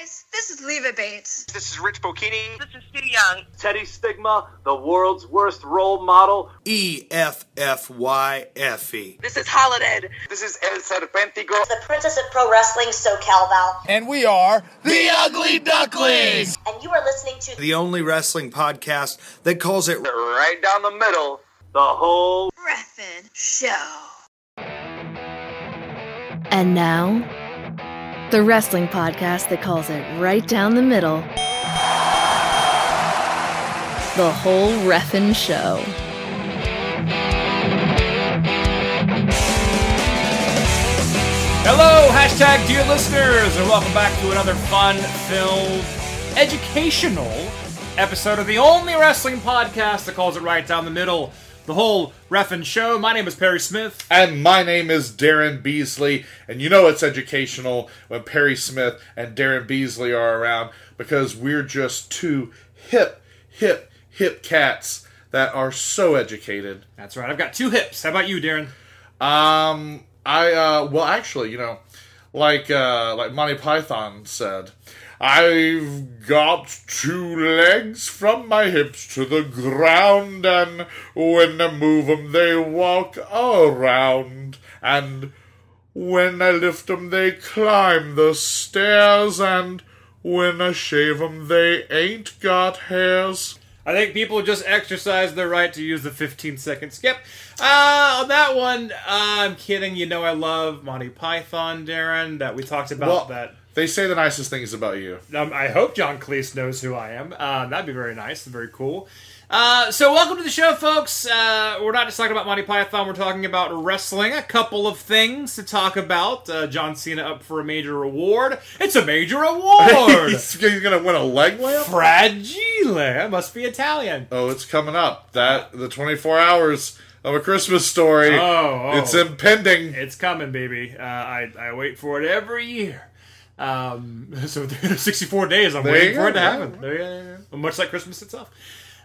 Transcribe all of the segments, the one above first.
guys, this is Leva Bates. This is Rich Bocchini. This is Su Yung. Teddy Stigma, the world's worst role model. E F F Y F E. This is Holiday. This is El Serpentico. The Princess of Pro Wrestling, SoCal Val. And we are the Ugly Ducklings, And you are listening to the only wrestling podcast that calls it Right down the middle. The whole Ref'n Show. And now, the wrestling podcast that calls it right down the middle. The whole Ref'n Show. Hello, hashtag dear listeners, and welcome back to another fun-filled, educational episode of the only wrestling podcast that calls it right down the middle. The whole Ref'n Show. My name is Perry Smith. And my name is Daryn Beasley, and you know it's educational when Perry Smith and Daryn Beasley are around because we're just two hip, hip, hip cats that are so educated. That's right. I've got two hips. How about you, Daryn? Um, I uh, well, actually, you know, like uh, like Monty Python said, I've got two legs from my hips to the ground, and when I move 'em, they walk around, and when I lift 'em, they climb the stairs, and when I shave 'em, they ain't got hairs. I think people just exercise their right to use the 15 second skip. Uh, on that one, uh, I'm kidding. You know I love Monty Python, Daryn, that we talked about Well, that. They say the nicest things about you. Um, I hope John Cleese knows who I am. Uh, that'd be very nice and very cool. Uh, so, welcome to the show, folks. Uh, we're not just talking about Monty Python, we're talking about wrestling. A couple of things to talk about. Uh, John Cena up for a major award. It's a major award! he's, he's gonna win a leg lamp. Fragile. Must be Italian. Oh, it's coming up. That the 24 hours of a Christmas story. Oh, oh. It's impending. It's coming, baby. Uh, I, I wait for it every year. Um, so 64 days, I'm There waiting for go, it to happen. There. Much like Christmas itself.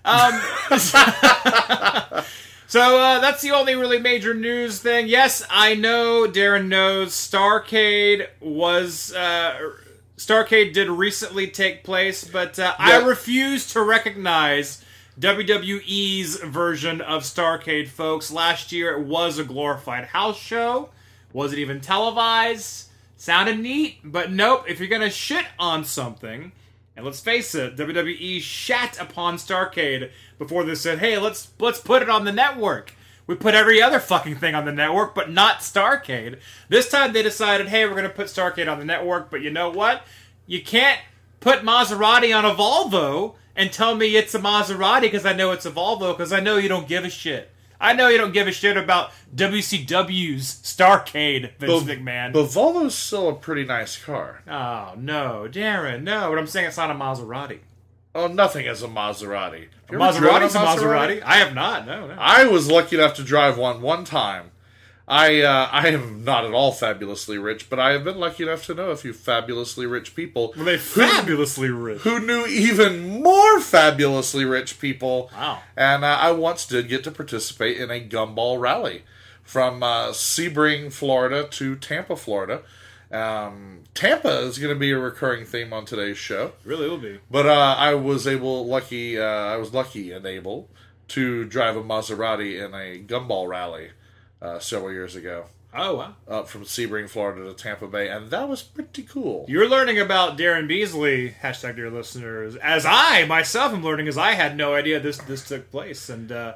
Um, so uh, that's the only really major news thing. Yes, I know Daryn knows Starcade was uh, Starcade did recently take place, but uh, I refuse to recognize WWE's version of Starcade, folks. Last year it was a glorified house show. Was it even televised? Sounded neat, but nope. If you're gonna shit on something, and let's face it, WWE shat upon Starcade before they said, "Hey, let's let's put it on the network." We put every other fucking thing on the network, but not Starcade. This time they decided, "Hey, we're gonna put Starcade on the network," but you know what? You can't put Maserati on a Volvo and tell me it's a Maserati because I know it's a Volvo because I know you don't give a shit. I know you don't give a shit about WCW's Starcade, Vince McMahon. But Volvo's still a pretty nice car. oh no, Daryn, no! But I'm saying it's not a Maserati. Oh, nothing is a Maserati. A You ever driven Maserati's a Maserati. I have not. No, no. I was lucky enough to drive one one time. I uh, I am not at all fabulously rich, but I have been lucky enough to know a few fabulously rich people Were they fabulously rich? who knew even more fabulously rich people. Wow. And uh, I once did get to participate in a gumball rally from uh, Sebring, Florida to Tampa, Florida. Um, Tampa is going to be a recurring theme on today's show. Really will be. But uh, I was able, lucky, uh, I was lucky and able to drive a Maserati in a gumball rally uh, several years ago, Oh wow. up from Sebring, Florida to Tampa Bay, and that was pretty cool. You're learning about Daryn Beasley, hashtag dear listeners, as I myself am learning, as I had no idea this this took place, and uh,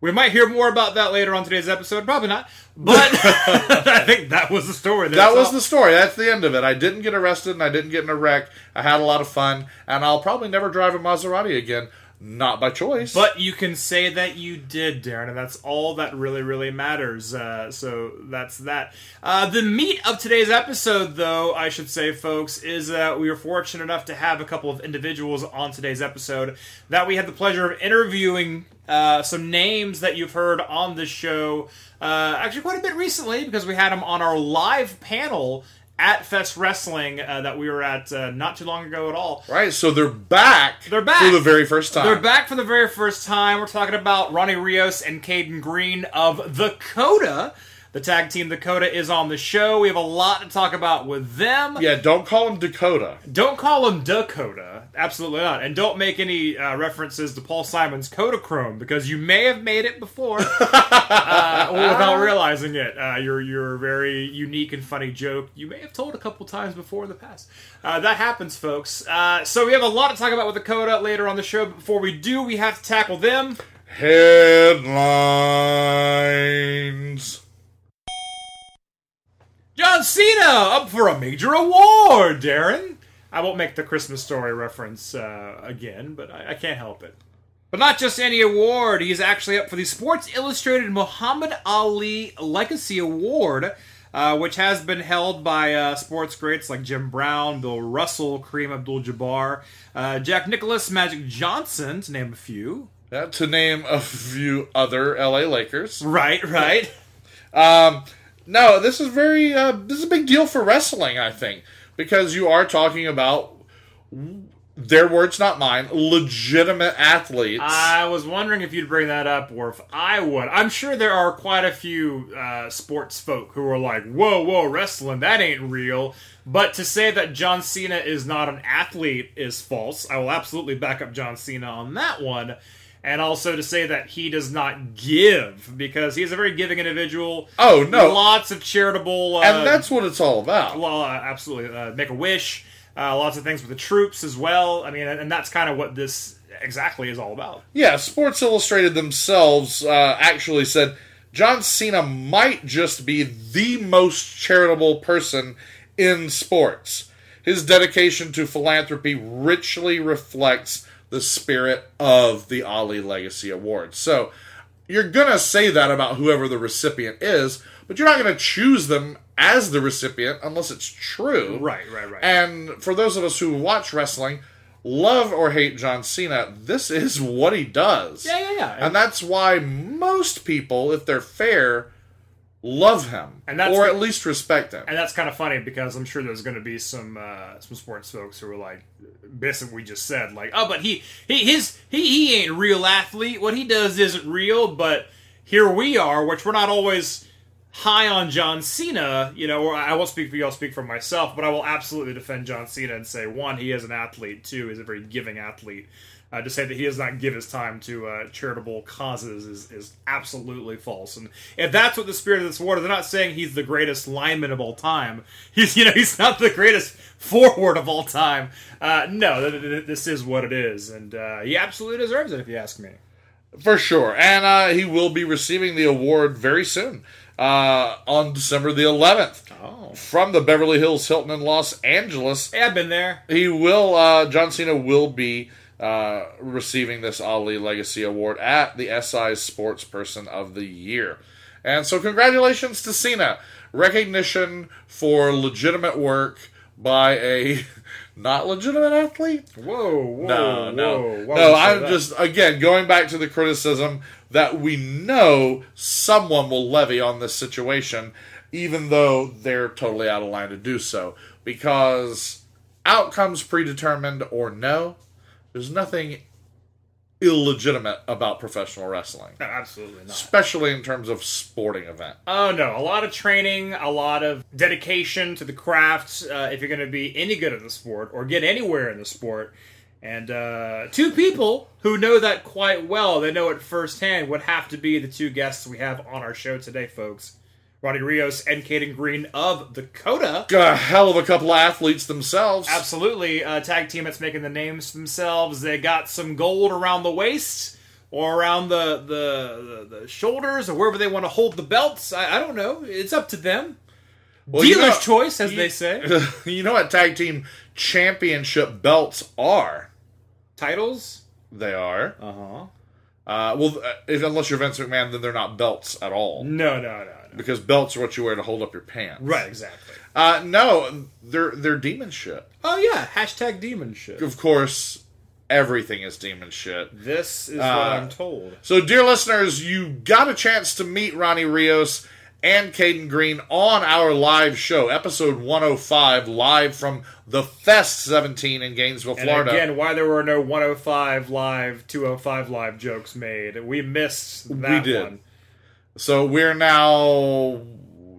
we might hear more about that later on today's episode. Probably not, but I think that was the story. That That's was all. the story. That's the end of it. I didn't get arrested and I didn't get in a wreck. I had a lot of fun, and I'll probably never drive a Maserati again. Not by choice. But you can say that you did, Daryn, and that's all that really, really matters. Uh, so that's that. Uh, the meat of today's episode, though, I should say, folks, is that we were fortunate enough to have a couple of individuals on today's episode that we had the pleasure of interviewing. Uh, some names that you've heard on the show, uh, actually quite a bit recently, because we had them on our live panel at Fest Wrestling uh, that we were at uh, not too long ago at all. right, so they're back. They're back for the very first time. They're back for the very first time. We're talking about Ronnie Rios and Kayden Greene of the Coda. The tag team Dakota is on the show. We have a lot to talk about with them. Yeah, don't call him Dakota. Don't call him Dakota. Absolutely not. And don't make any uh, references to Paul Simon's Kodachrome because you may have made it before uh, without realizing it. Uh, your your very unique and funny joke you may have told a couple times before in the past. Uh, that happens, folks. Uh, so we have a lot to talk about with Dakota later on the show. But before we do, we have to tackle them. Headlines. John Cena up for a major award, Daryn. I won't make the Christmas story reference uh, again, but I, I can't help it. But not just any award, he's actually up for the Sports Illustrated Muhammad Ali Legacy Award, uh, which has been held by uh, sports greats like Jim Brown, Bill Russell, Kareem Abdul Jabbar, uh, Jack Nicklaus, Magic Johnson, to name a few. Yeah, to name a few other LA Lakers. Right, right. Um, no, this is very uh, this is a big deal for wrestling, I think, because you are talking about their words, not mine, legitimate athletes. I was wondering if you'd bring that up or if I would. I'm sure there are quite a few uh, sports folk who are like, whoa, whoa, wrestling, that ain't real. But to say that John Cena is not an athlete is false. I will absolutely back up John Cena on that one. And also to say that he does not give, because he's a very giving individual. Oh, no. Lots of charitable. Uh, and that's what it's all about. well, uh, absolutely. Uh, Make a wish. Uh, lots of things with the troops as well. I mean, and that's kind of what this exactly is all about. Yeah, Sports Illustrated themselves uh, actually said John Cena might just be the most charitable person in sports. His dedication to philanthropy richly reflects the spirit of the Ali Legacy Award. So, you're going to say that about whoever the recipient is, but you're not going to choose them as the recipient unless it's true. Right, right, right. And for those of us who watch wrestling, love or hate John Cena, this is what he does. Yeah, yeah, yeah. And that's why most people, if they're fair, love him And that's or at least respect him. And that's kind of funny because I'm sure there's going to be some uh, some sports folks who are like, what we just said, like, oh, but he he his he he ain't a real athlete. What he does isn't real. But here we are, which we're not always high on John Cena. You know, or I won't speak for you. I'll speak for myself. But I will absolutely defend John Cena and say, one, he is an athlete. Two, he's a very giving athlete. Uh, to say that he does not give his time to uh, charitable causes is, is absolutely false. And if that's what the spirit of this award, they're not saying he's the greatest lineman of all time. He's you know he's not the greatest forward of all time. Uh, no, th- th- this is what it is, and uh, he absolutely deserves it if you ask me. For sure. And uh, he will be receiving the award very soon. Uh, on December the 11th. Oh, From the Beverly Hills Hilton in Los Angeles. hey, I've been there. He will, uh, John Cena will be uh, receiving this Ali Legacy Award at the SI Sports Person of the Year. And so, congratulations to Cena. Recognition for legitimate work by a not legitimate athlete. Whoa, whoa, No, no, whoa. Why no. I'm that? just again going back to the criticism that we know someone will levy on this situation, even though they're totally out of line to do so, because outcomes predetermined or no, there's nothing illegitimate about professional wrestling, No, absolutely not. especially in terms of sporting event. Oh no, a lot of training, a lot of dedication to the craft. Uh, if you're going to be any good at the sport or get anywhere in the sport, and uh, two people who know that quite well, they know it firsthand, would have to be the two guests we have on our show today, folks. Ronnie Rios and Kayden Greene of Dakota. A hell of a couple of athletes themselves. Absolutely, a tag team that's making the names themselves. They got some gold around the waist or around the the, the, the shoulders or wherever they want to hold the belts. I, I don't know. It's up to them. Well, you Dealer's know- choice, as you- they say. you know what tag team championship belts are? Titles. They are. Uh huh. Uh, well, uh, if, unless you're Vince McMahon, then they're not belts at all. No, no, no, Because belts are what you wear to hold up your pants. Right, exactly. Uh, no, they're they're demon shit. Oh yeah, hashtag demon shit. Of course, everything is demon shit. This is Uh, what I'm told. So, dear listeners, you got a chance to meet Ronnie Rios and Kayden Greene on our live show, episode 105, live from the Fest 17 in Gainesville, And Florida. again, why there were no 105 live, 205 live jokes made? We missed that We did. one. So we're now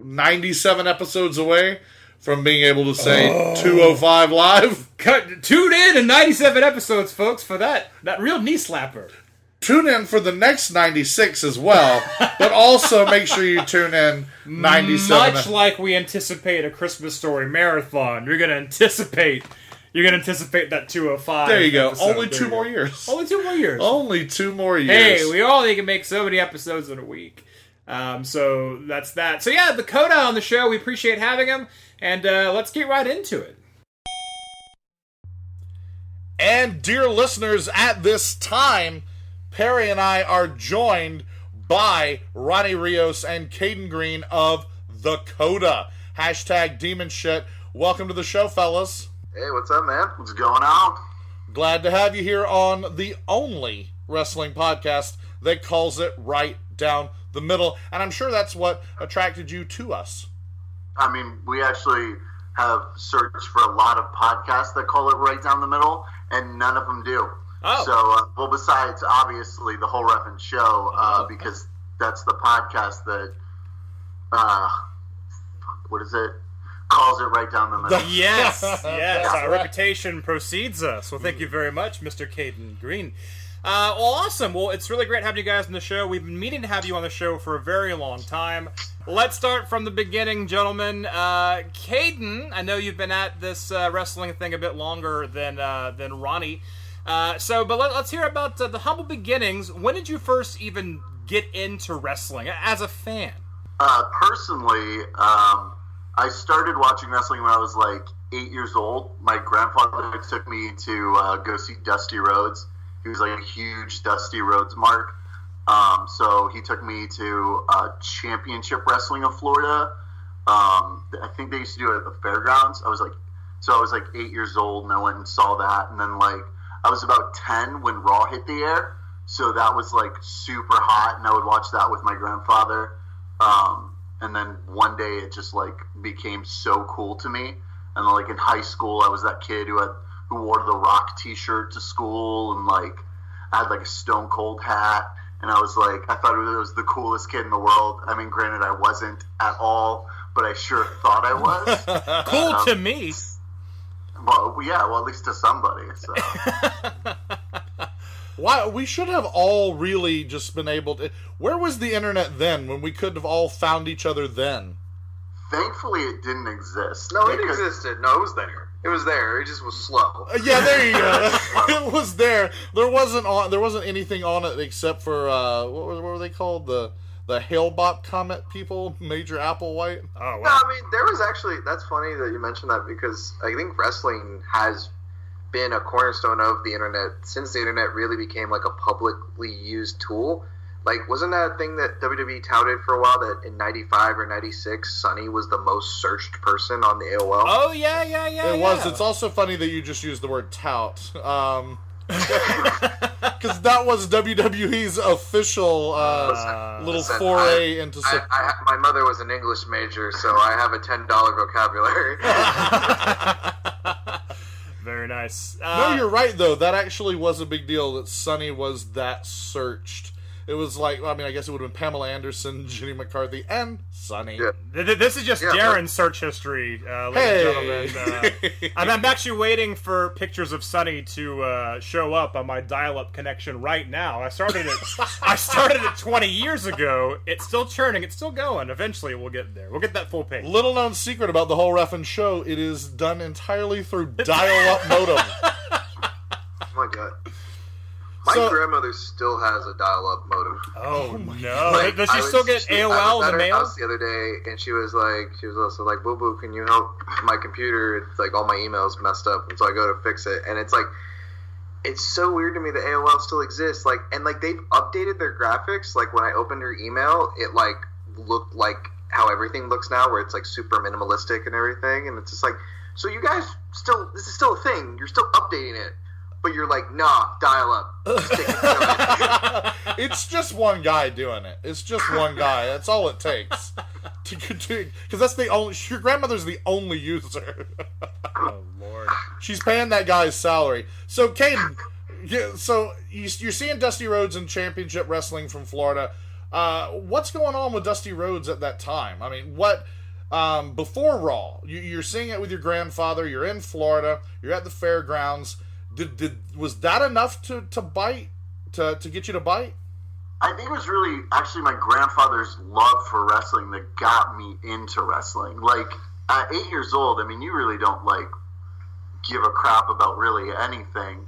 97 episodes away from being able to say 205 live. Cut, tune in in 97 episodes, folks, for that that real knee slapper. Tune in for the next 96 as well, but also make sure you tune in 97. Much like we anticipate a Christmas Story marathon, you're gonna anticipate. You're gonna anticipate that 205. there you go. episode. Only There two more go. years. Only two more years. Only two more years. Hey, we only can make so many episodes in a week. Um, so that's that. So yeah, the Coda on the show. We appreciate having him, and uh, let's get right into it. And dear listeners, at this time, Perry and I are joined by Ronnie Rios and Kayden Greene of The Coda. Hashtag demon shit. Welcome to the show, fellas. Hey, what's up, man? What's going on? Glad to have you here on the only wrestling podcast that calls it right down the middle. And I'm sure that's what attracted you to us. I mean, we actually have searched for a lot of podcasts that call it right down the middle, and none of them do. Oh. So, uh, well, besides obviously the whole Ref'n show, uh, because that's the podcast that, uh, what is it? Calls it right down the middle. Yes, yes. Our reputation precedes us. Well, thank you very much, Mr. Kayden Greene. Uh, well, awesome. Well, it's really great having you guys on the show. We've been meaning to have you on the show for a very long time. Let's start from the beginning, gentlemen. Uh, Kayden, I know you've been at this uh, wrestling thing a bit longer than uh, than Ronnie. Uh, so, but let, us hear about uh, the humble beginnings. When did you first even get into wrestling as a fan? Uh, personally, um, I started watching wrestling when I was like eight years old. My grandfather took me to go see Dusty Rhodes. He was like a huge Dusty Rhodes mark. Um, so he took me to uh, Championship Wrestling of Florida. Um, I think they used to do it at the fairgrounds. I was like, so I was like eight years old, and I went and saw that. And then like I was about ten when Raw hit the air, so that was like super hot, and I would watch that with my grandfather. Um, and then one day it just like became so cool to me. And like in high school, I was that kid who had who wore the Rock T-shirt to school, and like I had like a Stone Cold hat, and I was like, I thought it was the coolest kid in the world. I mean, granted, I wasn't at all, but I sure thought I was. Cool Um, to me. well, yeah, well, at least to somebody. So. Why we should have all really just been able to. Where was the internet then when we could have all found each other then? Thankfully, it didn't exist. No, it existed. No, it was there. It was there. It just was slow. Uh, yeah, there you go. it was there. There wasn't on. There wasn't anything on it except for uh, what, were, what were they called? The the Hale-Bopp comet people, Major Applewhite. Oh wow. No, I mean there was actually. That's funny that you mentioned that because I think wrestling has been a cornerstone of the internet since the internet really became like a publicly used tool. Like, wasn't that a thing that WWE touted for a while that in '95 or '96, Sunny was the most searched person on the AOL? Oh yeah, yeah, yeah. It was. It's also funny that you just used the word tout. Um, because that was WWE's official uh, little Listen, foray into. I, I, my mother was an English major, so I have a ten dollar vocabulary. Very nice. no, Uh, you're right though. That actually was a big deal. That Sunny was that searched. It was like, I mean, I guess it would have been Pamela Anderson, Jenny McCarthy, and Sunny. Yeah. th- th- this is just Yeah, Daryn's search history, uh, ladies Hey. and gentlemen. Uh, I'm, I'm actually waiting for pictures of Sunny to uh, show up on my dial-up connection right now. I started it. I started it 20 years ago. It's still churning. It's still going. Eventually, we'll get there. We'll get that full page. Little known secret about the whole Ref'n show: it is done entirely through dial-up modem. Oh my god. My So- grandmother still has a dial-up modem. Oh, oh no! Like, Does she I was- still get she- I AOL was in at the her mail? house the other day, and she was like, she was also like, "Boo boo, can you help my computer? It's like all my emails messed up." And so I go to fix it, and it's like, it's so weird to me that AOL still exists. Like, and like they've updated their graphics. Like when I opened her email, it like looked like how everything looks now, where it's like super minimalistic and everything. And it's just like, so you guys still, this is still a thing. You're still updating it. But you're like, nah, dial up. Just take it to it. it's just one guy doing it. It's just one guy. That's all it takes. To continue. because that's the only your grandmother's the only user. Oh lord! She's paying that guy's salary. So, Kayden, yeah, so you, you're seeing Dusty Rhodes in Championship Wrestling from Florida. uh, what's going on with Dusty Rhodes at that time? I mean, what um, before Raw? You, you're seeing it with your grandfather. You're in Florida. You're at the fairgrounds. Did, did was that enough to, to bite to, to get you to bite? I think it was really actually my grandfather's love for wrestling that got me into wrestling. Like at eight years old, I mean, you really don't like give a crap about really anything.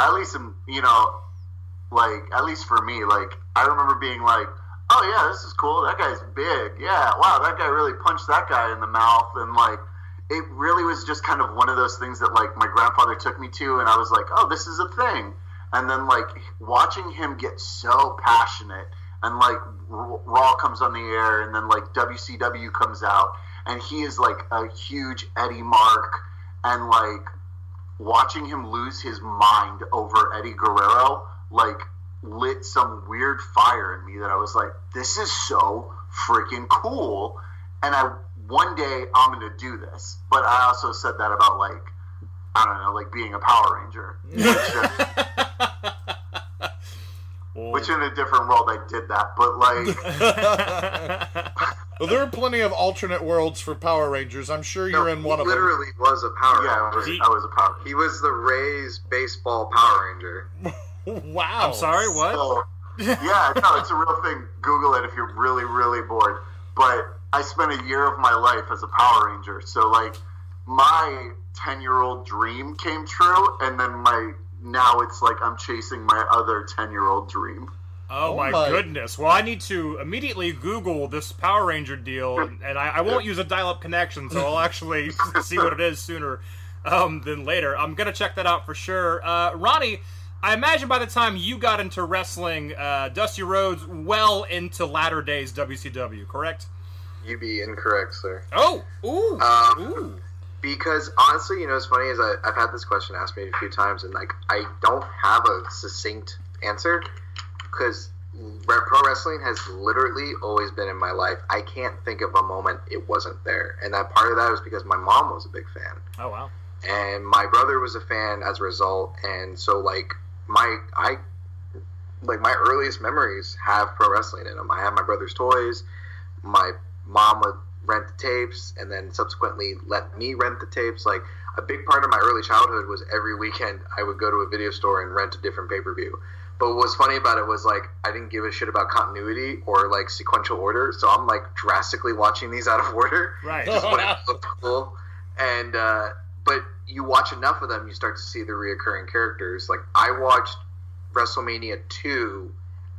At least, in, you know, like at least for me, like I remember being like, "Oh yeah, this is cool. That guy's big. Yeah, wow, that guy really punched that guy in the mouth." And like, it really was just kind of one of those things that like my grandfather took me to, and I was like, "Oh, this is a thing." And then like watching him get so passionate, and like Raw comes on the air, and then like WCW comes out, and he is like a huge Eddie Mark, and like watching him lose his mind over Eddie Guerrero, like lit some weird fire in me that I was like, this is so freaking cool. And I one day I'm gonna do this. But I also said that about like I don't know, like being a Power Ranger. Which, which in a different world I did that, but like Well, there are plenty of alternate worlds for Power Rangers. I'm sure you're No, in one of them. literally was a Power yeah, I was, Ranger. I was a Power Ranger. He was the Rays baseball Power Ranger. Wow. I'm sorry, what? So, yeah, no, it's a real thing. Google it if you're really, really bored. But I spent a year of my life as a Power Ranger. So, like, my 10 year old dream came true, and then my now it's like I'm chasing my other 10 year old dream. Oh, Oh my, my- goodness. Well, I need to immediately Google this Power Ranger deal, and, and I, I won't use a dial-up connection, so I'll actually see what it is sooner um, than later. I'm gonna check that out for sure. Uh, Ronnie, I imagine by the time you got into wrestling, uh, Dusty Rhodes well into latter days WCW, correct? You'd be incorrect, sir. Oh, ooh, Um, ooh. Because honestly, you know, what's funny is I, I've had this question asked me a few times, and like I don't have a succinct answer because pro wrestling has literally always been in my life. I can't think of a moment it wasn't there, and that part of that was because my mom was a big fan, Oh wow. and my brother was a fan as a result, and so like my I like my earliest memories have pro wrestling in them. I have my brother's toys. My mom would rent the tapes, and then subsequently let me rent the tapes. Like a big part of my early childhood was every weekend I would go to a video store and rent a different pay per view. But what was funny about it was like I didn't give a shit about continuity or like sequential order, so I'm like drastically watching these out of order Right. just when it looked cool. And uh, but you watch enough of them, you start to see the reoccurring characters. Like I watched WrestleMania two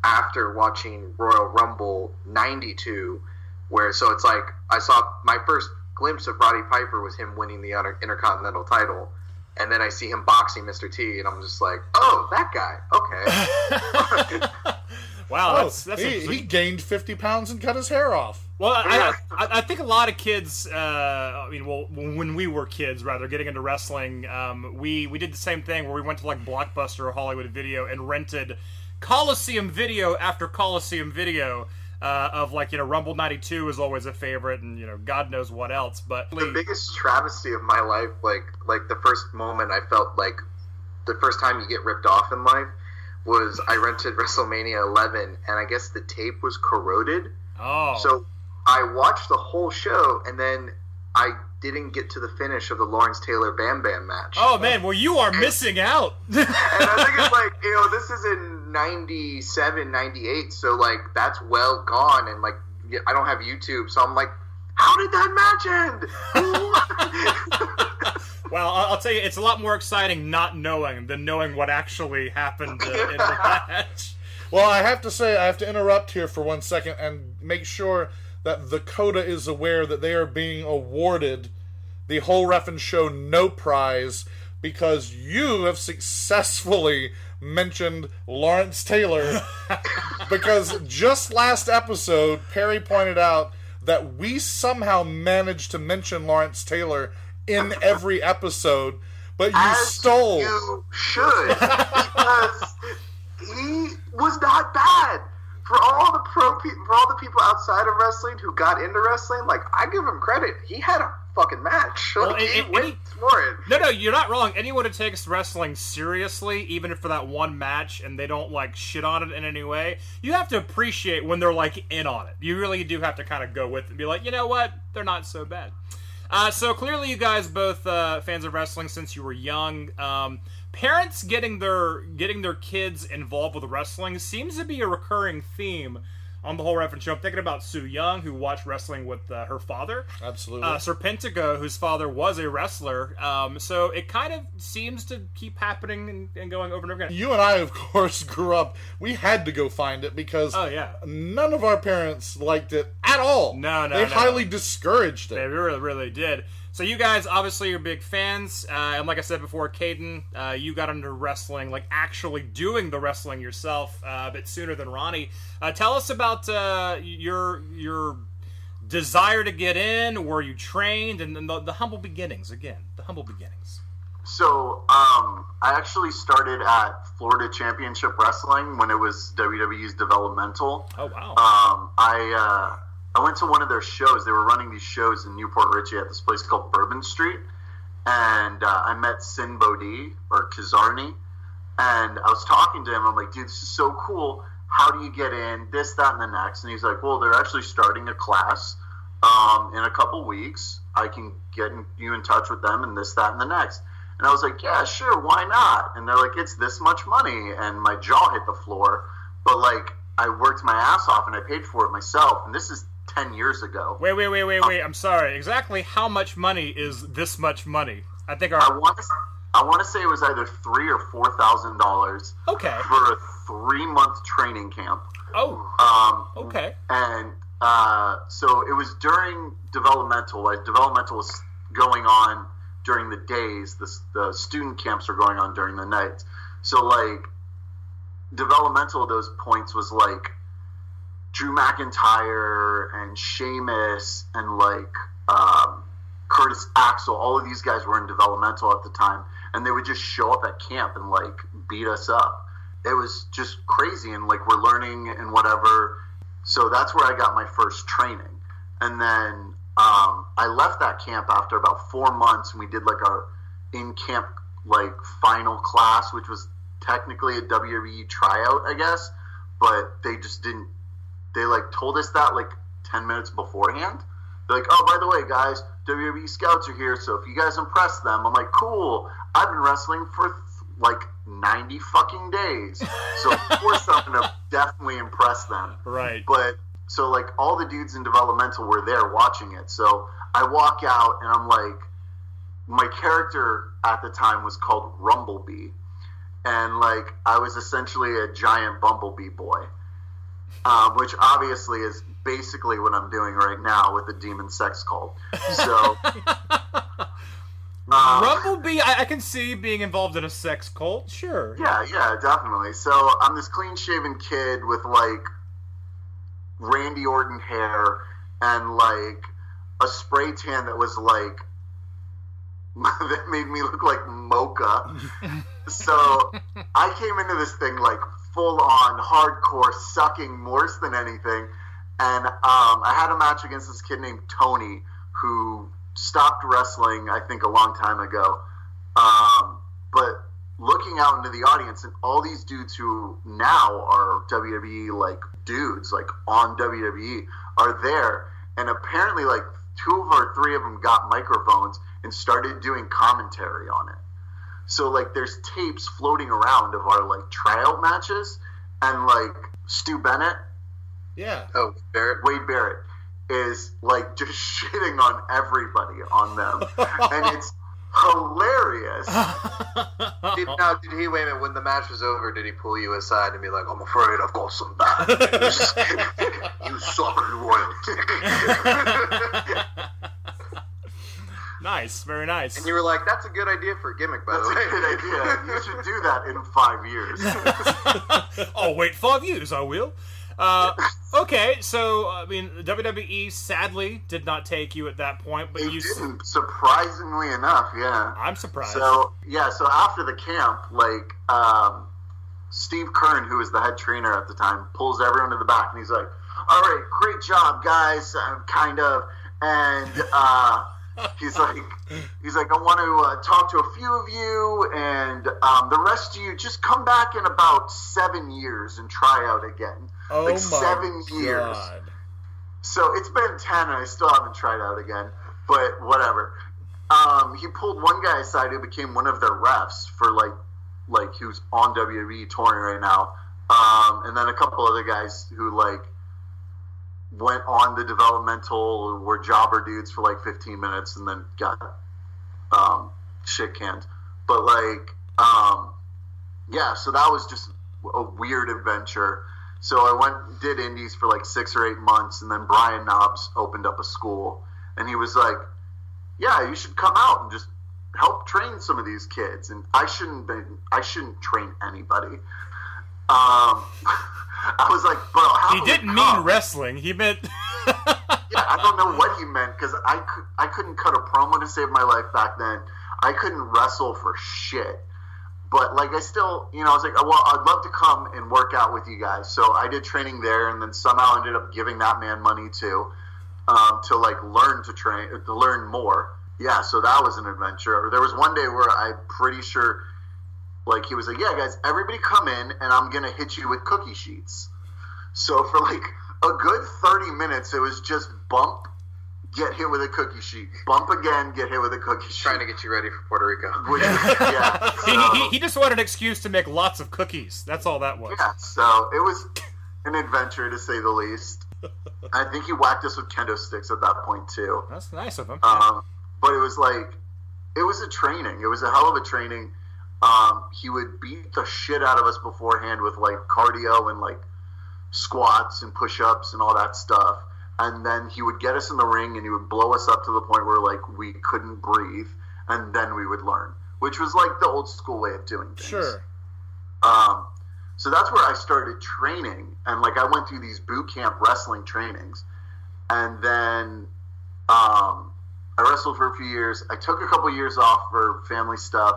after watching Royal Rumble '92, where so it's like I saw my first glimpse of Roddy Piper was him winning the Inter- Intercontinental title. And then I see him boxing Mr. T, and I'm just like, "Oh, that guy. Okay." Wow, Oh, that's that's he, interesting. he gained 50 pounds and cut his hair off. Well, I, I, I think a lot of kids. Uh, I mean, well, when we were kids, rather getting into wrestling, um, we we did the same thing where we went to like Blockbuster or Hollywood Video and rented Coliseum Video after Coliseum Video uh, of like you know Rumble '92 is always a favorite, and you know God knows what else. But the biggest travesty of my life, like like the first moment I felt like the first time you get ripped off in life was I rented WrestleMania 11, and I guess the tape was corroded. oh, So I watched the whole show, and then I didn't get to the finish of the Lawrence Taylor Bam Bam match. oh man, well you are missing out. And I think it's like, you know, this is in 97, 98, so like that's well gone, and like I don't have YouTube, so I'm like, how did that match end? well, I'll, I'll tell you, it's a lot more exciting not knowing than knowing what actually happened uh, in the match. Well, I have to say, I have to interrupt here for one second and make sure that the Coda is aware that they are being awarded the whole Ref'n Show No Prize because you have successfully mentioned Lawrence Taylor. because just last episode, Perry pointed out that we somehow managed to mention Lawrence Taylor in every episode, but you As stole. You should because he was not bad. For all the pro, pe- for all the people outside of wrestling who got into wrestling, like I give him credit. He had a fucking match. Well, Like, and- he and- went and for it. No, no, you're not wrong. Anyone who takes wrestling seriously, even for that one match, and they don't like shit on it in any way, you have to appreciate when they're like in on it. You really do have to kind of go with it and be like, you know what, they're not so bad. Uh, so clearly, you guys both uh, fans of wrestling since you were young. Um, parents getting their getting their kids involved with wrestling seems to be a recurring theme on the whole Ref'n show. I'm thinking about Su Yung, who watched wrestling with uh, her father Absolutely. uh, Serpentico, whose father was a wrestler. Um, so it kind of seems to keep happening and, and going over and over again. you and I, of course, grew up. We had to go find it because Oh yeah, none of our parents liked it at all. No, no, They no. highly discouraged it. they really, really did. So you guys obviously are big fans, uh, and like I said before, Kayden, uh, you got into wrestling, like actually doing the wrestling yourself, uh, a bit sooner than Ronnie. Uh, tell us about uh, your your desire to get in, where you trained, and, and the, the humble beginnings. Again, the humble beginnings. So, um, I actually started at Florida Championship Wrestling when it was WWE's developmental. Oh wow. Um, I uh, I went to one of their shows. They were running these shows in New Port Richey at this place called Bourbon Street, and uh, I met Sin Bodhi or Kizarny, and I was talking to him. I'm like, dude, this is so cool. How do you get in? This, that, and the next. And he's like, well, they're actually starting a class um, in a couple weeks. I can get in, you in touch with them, and this, that, and the next. And I was like, yeah, sure, why not? And they're like, it's this much money, and my jaw hit the floor. But like, I worked my ass off, and I paid for it myself. And this is ten years ago. Wait, wait, wait, wait, wait. I'm sorry. Exactly how much money is this much money? I think I our want to, I want to say it was either three or four thousand dollars okay. for a three month training camp. Oh, Um, okay. and uh, so it was during developmental. Like developmental was going on during the days. The, the student camps are going on during the nights. So like developmental at those points was like Drew McIntyre and Sheamus and like um, Curtis Axel. All of these guys were in developmental at the time, and they would just show up at camp and like beat us up. It was just crazy, and like we're learning and whatever. So that's where I got my first training, and then um, I left that camp after about four months, and we did like our in camp like final class, which was technically a WWE tryout, I guess, but they just didn't. They like told us that like ten minutes beforehand. They're like, oh, by the way, guys, WWE scouts are here, so if you guys impress them, I'm like, cool. I've been wrestling for th- like ninety fucking days, so of course I'm gonna definitely impress them. Right. But so like all the dudes in developmental were there watching it. So I walk out and I'm like, my character at the time was called Rumblebee, and like I was essentially a giant bumblebee boy, um, which obviously is basically what I'm doing right now with the demon sex cult. So. um, Rumblebee, I, I can see being involved in a sex cult. Sure. Yeah, yeah, definitely. So I'm this clean shaven kid with like Randy Orton hair and like a spray tan that was like that made me look like mocha. so I came into this thing like full on hardcore sucking worse than anything. And um, I had a match against this kid named Tony who stopped wrestling, I think, a long time ago. Um, but looking out into the audience and all these dudes who now are WWE like dudes, like on WWE, are there. And apparently, like two of or three of them got microphones and started doing commentary on it. So like, there's tapes floating around of our like tryout matches, and like Stu Bennett, Yeah. Oh, Barrett. Wade Barrett, is like just shitting on everybody on them, and it's hilarious. Did, now, did he wait a minute? When the match was over, did he pull you aside and be like, "I'm afraid I've got some bad news. you suck royalty." Nice, very nice. and you were like, "That's a good idea for a gimmick, by That's the a good idea. You should do that in five years. oh, wait five years, I will. Uh, okay, so I mean, WWE sadly did not take you at that point, but They you. didn't, surprisingly enough, yeah. I'm surprised. So yeah, so after the camp, like um, Steve Kern, who was the head trainer at the time, pulls everyone to the back and he's like, "All right, great job, guys, uh, kind of." And uh, he's like, he's like, I want to uh, talk to a few of you, and um, the rest of you just come back in about seven years and try out again. Oh like my seven years. God. So it's been ten, and I still haven't tried out again. But whatever. Um, he pulled one guy aside who became one of their refs for like, like who's on WWE touring right now. Um, and then a couple other guys who like went on the developmental were jobber dudes for like 15 minutes and then got um, shit canned. But like, um, yeah, so that was just a weird adventure. So I went did indies for like six or eight months, and then Brian Knobbs opened up a school, and he was like, "Yeah, you should come out and just help train some of these kids." And I shouldn't be, I shouldn't train anybody. Um, I was like, "Bro, how He didn't mean wrestling. He meant yeah, I don't know what he meant because I, cou- I couldn't cut a promo to save my life back then. I couldn't wrestle for shit. But like I still, you know, I was like, well, I'd love to come and work out with you guys. So I did training there, and then somehow ended up giving that man money too, um, to like learn to train, to learn more. Yeah, so that was an adventure. There was one day where I'm pretty sure, like he was like, yeah, guys, everybody come in, and I'm gonna hit you with cookie sheets. So for like a good 30 minutes, it was just bump, get hit with a cookie sheet, bump again, get hit with a cookie sheet. Trying to get you ready for Puerto Rico. Which, yeah, he, he, he just wanted an excuse to make lots of cookies. That's all that was. yeah, so it was an adventure to say the least. I think he whacked us with kendo sticks at that point too. That's nice of him. Um, but it was like, it was a training. It was a hell of a training. Um, he would beat the shit out of us beforehand with like cardio and like squats and push-ups and all that stuff. And then he would get us in the ring and he would blow us up to the point where like we couldn't breathe, and then we would learn, which was like the old school way of doing things. Sure. Um, so that's where I started training, and like I went through these boot camp wrestling trainings, and then um, I wrestled for a few years. I took a couple years off for family stuff,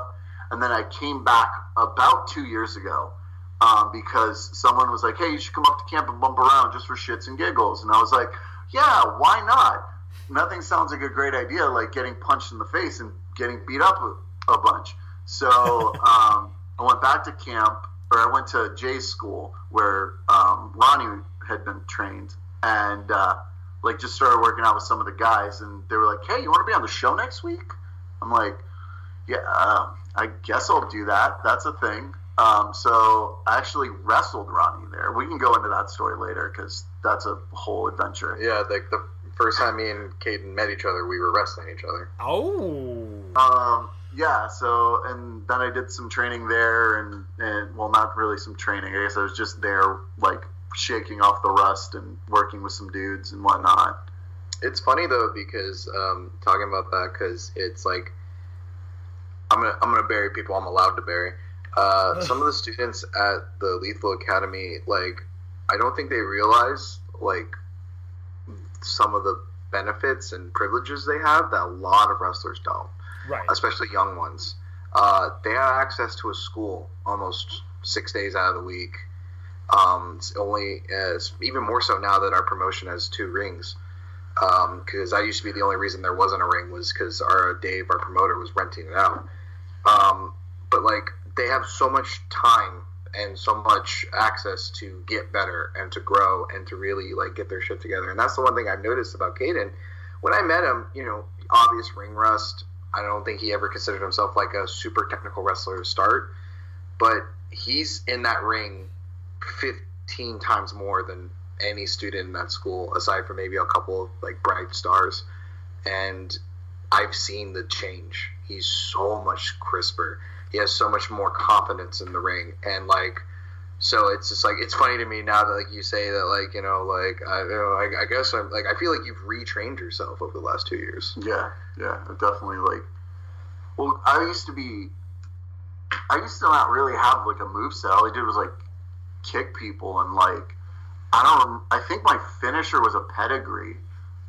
and then I came back about two years ago um, because someone was like, "Hey, you should come up to camp and bump around just for shits and giggles," and I was like, "Yeah, why not?" Nothing sounds like a great idea, like getting punched in the face and getting beat up a, a bunch. So um, I went back to camp, or I went to Jay's school where um, Ronnie had been trained, and uh, like just started working out with some of the guys, and they were like, "Hey, you want to be on the show next week?" I'm like, "Yeah, uh, I guess I'll do that. That's a thing." Um, so I actually wrestled Ronnie there. We can go into that story later because that's a whole adventure. Yeah, like the first time me and Kayden met each other, we were wrestling each other. Oh. Um, yeah. So and then I did some training there, and and well, not really some training. I guess I was just there, like shaking off the rust and working with some dudes and whatnot. It's funny though because um, talking about that because it's like I'm gonna I'm gonna bury people I'm allowed to bury. Uh, some of the students at the Lethal Academy, like, I don't think they realize like some of the benefits and privileges they have that a lot of wrestlers don't, Right. especially young ones. Uh, they have access to a school almost six days out of the week. Um, it's only as even more so now that our promotion has two rings. Because I used to be the only reason there wasn't a ring was because our Dave, our promoter, was renting it out. Um, but like they have so much time and so much access to get better and to grow and to really like get their shit together. And that's the one thing I've noticed about Kayden. When I met him, you know, obvious ring rust. I don't think he ever considered himself like a super technical wrestler to start, but he's in that ring 15 times more than any student in that school, aside from maybe a couple of like bright stars. And I've seen the change. He's so much crisper. He has so much more confidence in the ring, and like, so it's just like it's funny to me now that like you say that like you know like I you know I, I guess I'm like I feel like you've retrained yourself over the last two years. Yeah, yeah, definitely. Like, well, I used to be, I used to not really have like a move set. All I did was like kick people and like, I don't. I think my finisher was a pedigree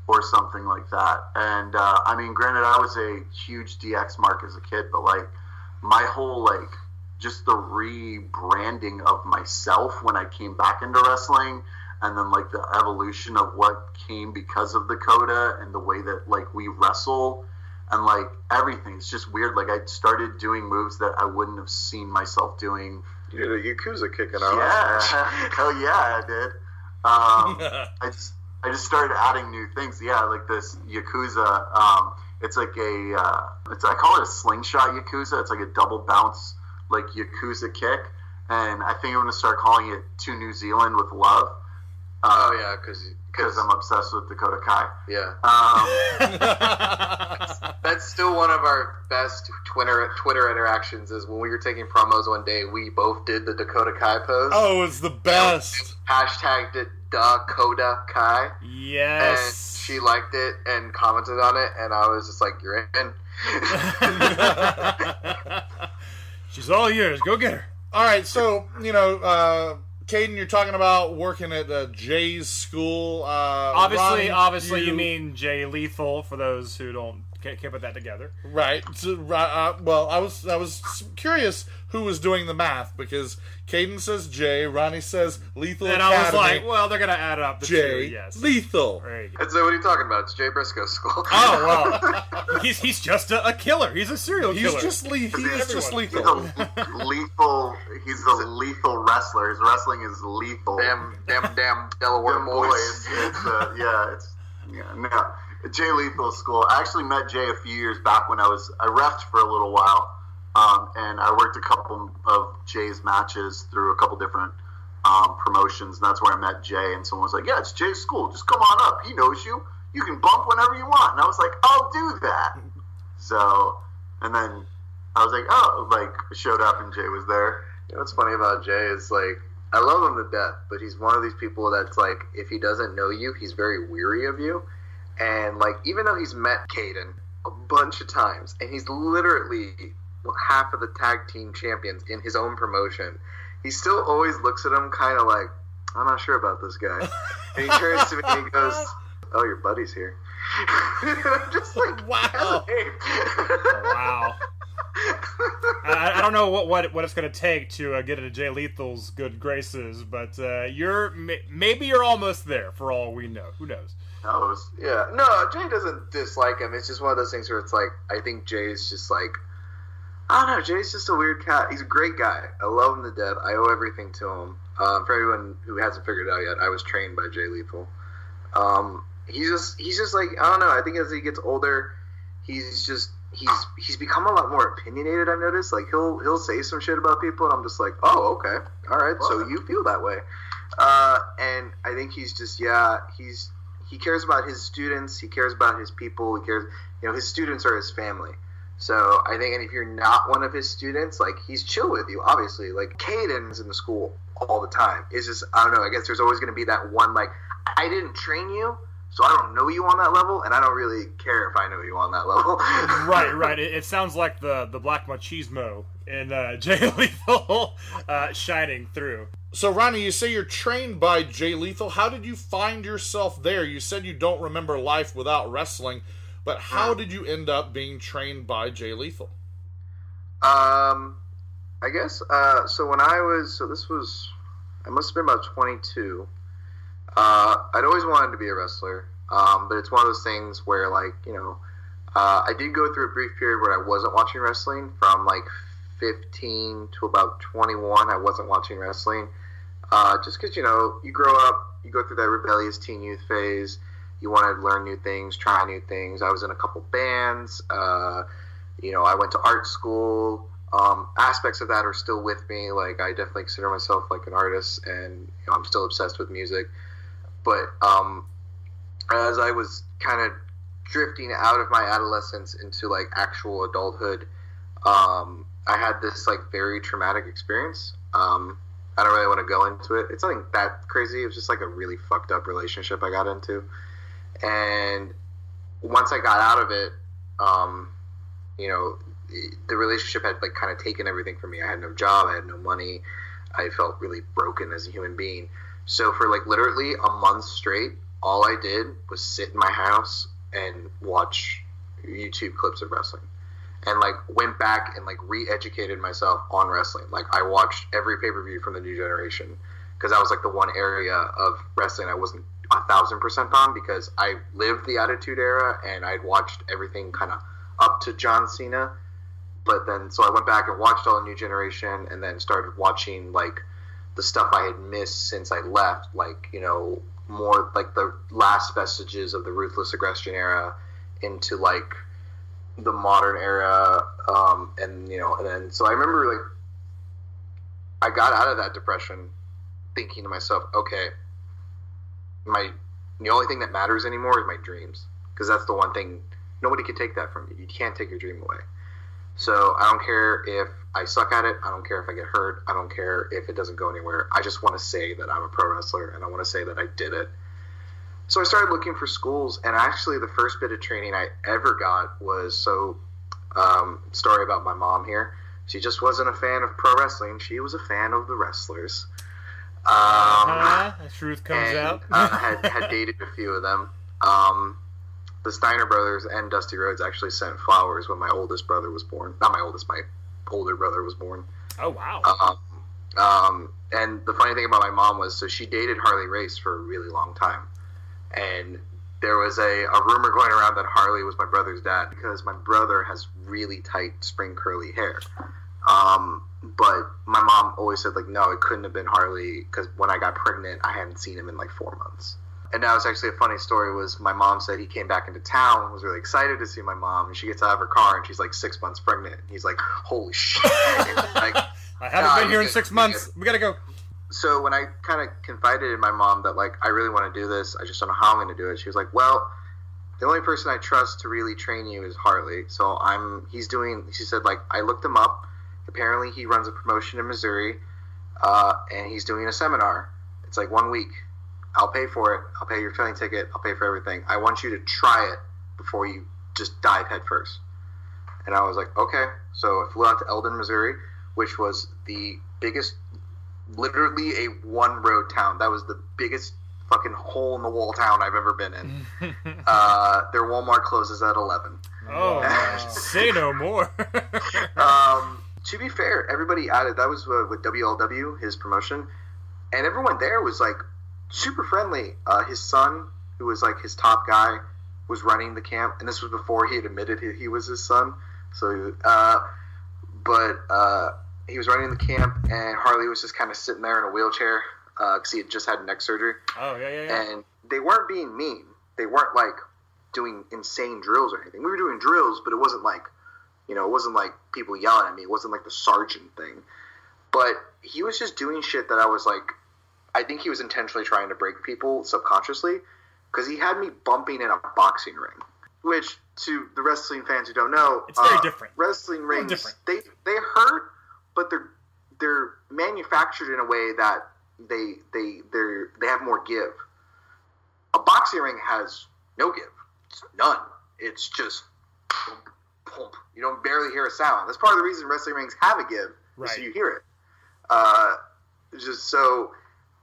or something like that. And uh, I mean, granted, I was a huge DX mark as a kid, but like my whole like just the rebranding of myself when I came back into wrestling and then like the evolution of what came because of the coda and the way that like we wrestle and like everything. It's just weird. Like I started doing moves that I wouldn't have seen myself doing. You did a Yakuza kicking out. Yeah, hell yeah, I did. Um, I just I just started adding new things. Yeah, like this Yakuza. Um, it's like a uh, it's I call it a slingshot Yakuza. It's like a double bounce like Yakuza kick, and I think I'm gonna start calling it to New Zealand with love. Oh yeah, because because I'm obsessed with Dakota Kai. yeah, Um, that's still one of our best Twitter Twitter interactions. Is when we were taking promos one day, we both did the Dakota Kai pose. Oh, it's the best. Hashtagged it Dakota Kai. And Yes. she liked it and commented on it, and I was just like, "You're in." She's all yours. Go get her. All right, so you know, uh, Kayden, you're talking about working at uh, Jay's school. Uh, Obviously, Ronnie, obviously, you, mean Jay Lethal for those who don't can't, can't put that together. right? So, ri- uh, well, I was I was curious who was doing the math because Kayden says Jay, Ronnie says Lethal And I was like, well, they're gonna add it up the Jay two. Yes. Lethal. There. And so, what are you talking about? It's Jay Briscoe's school. Oh well, he's he's just a, a killer. He's a serial He's killer. just le- he is just he's lethal. a lethal. He's a lethal wrestler. His wrestling is lethal. damn, damn, damn Delaware Them boys. boys. It's, uh, yeah, it's yeah, no. Jay Lethal School. I actually met Jay a few years back when I was I refed for a little while, um, and I worked a couple of Jay's matches through a couple different um, promotions, and that's where I met Jay. And someone was like, "Yeah, it's Jay's school. Just come on up. He knows you. You can bump whenever you want." And I was like, "I'll do that." So, and then I was like, "Oh," like showed up, and Jay was there. You know what's funny about Jay is like I love him to death, but he's one of these people that's like if he doesn't know you, he's very weary of you. And like even though he's met Kayden a bunch of times, and he's literally half of the tag team champions in his own promotion, he still always looks at him kind of like I'm not sure about this guy. and he turns to me and he goes, "Oh, your buddy's here." And I'm just like, Wow. wow. I, I don't know what, what what it's going to take to uh, get into Jay Lethal's good graces, but uh, you're may- maybe you're almost there for all we know. Who knows? Was Yeah, no, Jay doesn't dislike him. It's just one of those things where it's like I think Jay's just like I don't know. Jay's just a weird cat. He's a great guy. I love him to death. I owe everything to him. Um, for everyone who hasn't figured it out yet, I was trained by Jay Lethal. Um, he's just he's just like I don't know. I think as he gets older, he's just he's he's become a lot more opinionated. I've noticed. Like he'll he'll say some shit about people, and I'm just like, oh okay, all right. So you feel that way, uh, and I think he's just yeah he's he cares about his students. He cares about his people. He cares. You know, his students are his family. So I think, and if you're not one of his students, like he's chill with you, obviously. Like Kayden's in the school all the time. It's just I don't know. I guess there's always going to be that one like I didn't train you, so I don't know you on that level, and I don't really care if I know you on that level. right, right. It, it sounds like the the black machismo in uh, Jay Lethal uh, shining through. So, Ronnie, you say you're trained by Jay Lethal. How did you find yourself there? You said you don't remember life without wrestling, but how did you end up being trained by Jay Lethal? Um, I guess. Uh, so when I was, so this was, I must have been about 22. Uh, I'd always wanted to be a wrestler, um, but it's one of those things where, like, you know, uh, I did go through a brief period where I wasn't watching wrestling from like 15 to about 21. I wasn't watching wrestling. Uh, just because, you know, you grow up, you go through that rebellious teen youth phase. You want to learn new things, try new things. I was in a couple bands. Uh, you know, I went to art school. Um, aspects of that are still with me. Like, I definitely consider myself like an artist, and you know, I'm still obsessed with music. But um, as I was kind of drifting out of my adolescence into like actual adulthood, um, I had this like very traumatic experience. Um, I don't really want to go into it. It's nothing that crazy. It was just like a really fucked up relationship I got into, and once I got out of it, um, you know, the relationship had like kind of taken everything from me. I had no job. I had no money. I felt really broken as a human being. So for like literally a month straight, all I did was sit in my house and watch YouTube clips of wrestling. And like went back and like re-educated myself on wrestling. Like I watched every pay-per-view from the new generation because that was like the one area of wrestling I wasn't a thousand percent on because I lived the Attitude Era and I'd watched everything kind of up to John Cena, but then so I went back and watched all the New Generation, and then started watching like the stuff I had missed since I left, like you know more like the last vestiges of the ruthless aggression era into like the modern era, um, and you know, and then so I remember like I got out of that depression thinking to myself, okay, my the only thing that matters anymore is my dreams because that's the one thing nobody can take that from you. You can't take your dream away. So I don't care if I suck at it. I don't care if I get hurt. I don't care if it doesn't go anywhere. I just want to say that I'm a pro wrestler and I want to say that I did it. So I started looking for schools, and actually, the first bit of training I ever got was so. Um, story about my mom here. She just wasn't a fan of pro wrestling. She was a fan of the wrestlers. Um, uh, the truth comes and, out. uh, had, had dated a few of them. Um, the Steiner brothers and Dusty Rhodes actually sent flowers when my oldest brother was born. Not my oldest, my older brother was born. oh wow. Um, um, and the funny thing about my mom was, so she dated Harley Race for a really long time, and there was a, a rumor going around that Harley was my brother's dad because my brother has really tight spring curly hair. Um, but my mom always said like, no, it couldn't have been Harley because when I got pregnant, I hadn't seen him in like four months. And now it's actually a funny story. Was my mom said he came back into town, was really excited to see my mom, and she gets out of her car and she's like six months pregnant. And he's like, holy shit! like, I haven't nah, been here in six months. We gotta go. so when I kind of confided in my mom that like I really want to do this, I just don't know how I'm going to do it. She was like, "Well, the only person I trust to really train you is Harley." So I'm he's doing. She said like I looked him up. Apparently, he runs a promotion in Missouri, uh, and he's doing a seminar. It's like one week. I'll pay for it. I'll pay your plane ticket. I'll pay for everything. I want you to try it before you just dive headfirst. And I was like, okay. So I flew out to Eldon, Missouri, which was the biggest literally a one road town. That was the biggest fucking hole in the wall town I've ever been in. uh, their Walmart closes at eleven. Oh, say no more. Um, to be fair, everybody added that was uh, with WLW his promotion, and everyone there was like super friendly. Uh, his son, who was like his top guy, was running the camp, and this was before he had admitted he, he was his son. So, uh, but uh, he was running the camp, and Harley was just kind of sitting there in a wheelchair because he had just had neck surgery. oh yeah, yeah, yeah. And they weren't being mean. They weren't like doing insane drills or anything. We were doing drills, but it wasn't like, you know, it wasn't like people yelling at me. It wasn't like the sergeant thing. But he was just doing shit that I was like, I think he was intentionally trying to break people subconsciously because he had me bumping in a boxing ring. Which, to the wrestling fans who don't know, It's very uh, different. Wrestling rings, different. they they hurt, but they're they're manufactured in a way that they they they they have more give. A boxing ring has no give, it's none. It's just you don't barely hear a sound. That's part of the reason wrestling rings have a give, Right. so you hear it. Uh, just so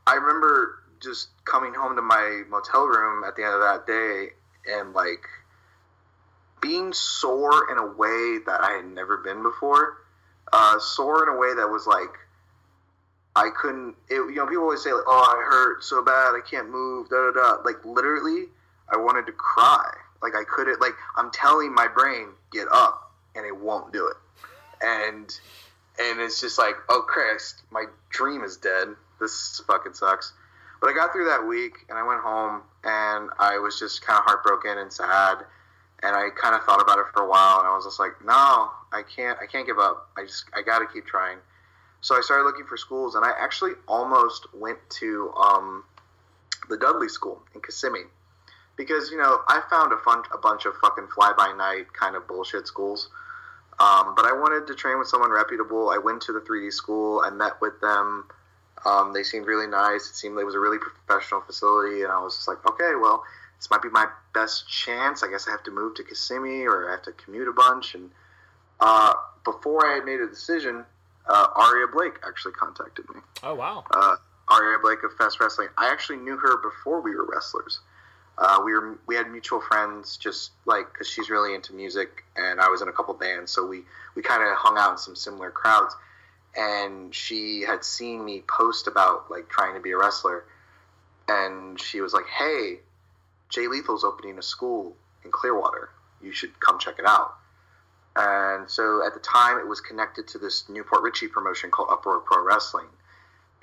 I remember just coming home to my motel room at the end of that day and like being sore in a way that I had never been before. Uh, sore in a way that was like I couldn't. It, you know, people always say like, "Oh, I hurt so bad, I can't move." Da da da. Like literally, I wanted to cry. Like I couldn't. Like I'm telling my brain, "Get up," and it won't do it. And and it's just like, oh Christ, my dream is dead. This fucking sucks. But I got through that week, and I went home, and I was just kind of heartbroken and sad. And I kind of thought about it for a while, and I was just like, no, I can't, I can't give up. I just, I got to keep trying. So I started looking for schools, and I actually almost went to um, the Dudley School in Kissimmee because you know I found a fun, a bunch of fucking fly by night kind of bullshit schools. Um, but I wanted to train with someone reputable. I went to the 3D school. I met with them. Um, they seemed really nice. It seemed like it was a really professional facility, and I was just like, okay, well, this might be my best chance. I guess I have to move to Kissimmee, or I have to commute a bunch. And uh, before I had made a decision, uh, Aria Blake actually contacted me. oh wow. Uh, Aria Blake of Fest Wrestling. I actually knew her before we were wrestlers. Uh, we were we had mutual friends, just like because she's really into music, and I was in a couple bands, so we we kind of hung out in some similar crowds. And she had seen me post about like trying to be a wrestler, and she was like, "Hey, Jay Lethal's opening a school in Clearwater. You should come check it out." and so at the time it was connected to this New Port Richey promotion called Uproar Pro Wrestling.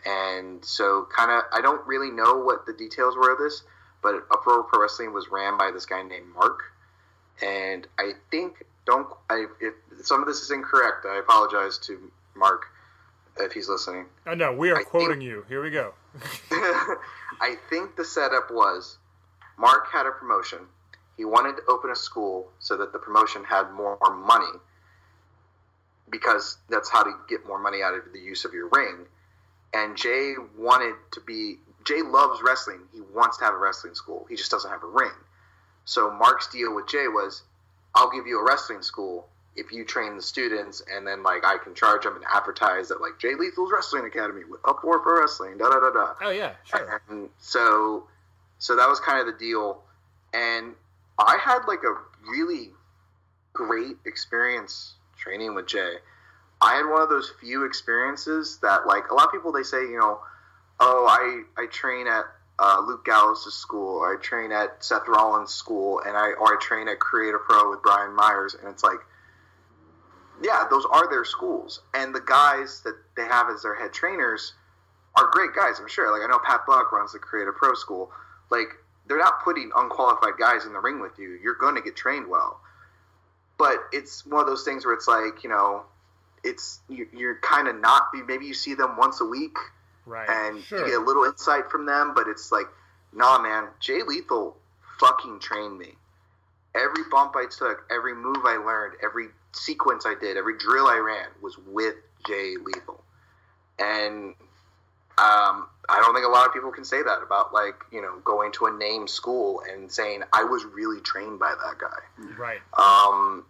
And so, kind of, I don't really know what the details were of this, but Uproar Pro Wrestling was ran by this guy named Mark. And I think, don't, I, if some of this is incorrect, I apologize to Mark if he's listening. I know we are I quoting think- you. Here we go. I think the setup was Mark had a promotion. He wanted to open a school so that the promotion had more money because that's how to get more money out of the use of your ring. And Jay wanted to be Jay loves wrestling. He wants to have a wrestling school. He just doesn't have a ring. So Mark's deal with Jay was I'll give you a wrestling school if you train the students and then like I can charge them and advertise that like Jay Lethal's Wrestling Academy with Uproar Pro Wrestling, da da da da. Oh, yeah, sure. And so, so that was kind of the deal. And I had like a really great experience training with Jay. I had one of those few experiences that, like, a lot of people they say, you know, oh, I I train at uh, Luke Gallows' school, or I train at Seth Rollins' school, and I or I train at Create A Pro with Brian Myers, and it's like, yeah, those are their schools, and the guys that they have as their head trainers are great guys. I'm sure. Like I know Pat Buck runs the Create A Pro School. Like they're not putting unqualified guys in the ring with you. You're going to get trained well. But it's one of those things where it's like you know, it's you- you're kind of not. Maybe you see them once a week, Right. and Sure. you get a little insight from them. But it's like, nah, man, Jay Lethal fucking trained me. Every bump I took, every move I learned, every sequence I did, every drill I ran was with Jay Lethal. And um, I don't think a lot of people can say that about like you know going to a name school and saying I was really trained by that guy. Right. Um,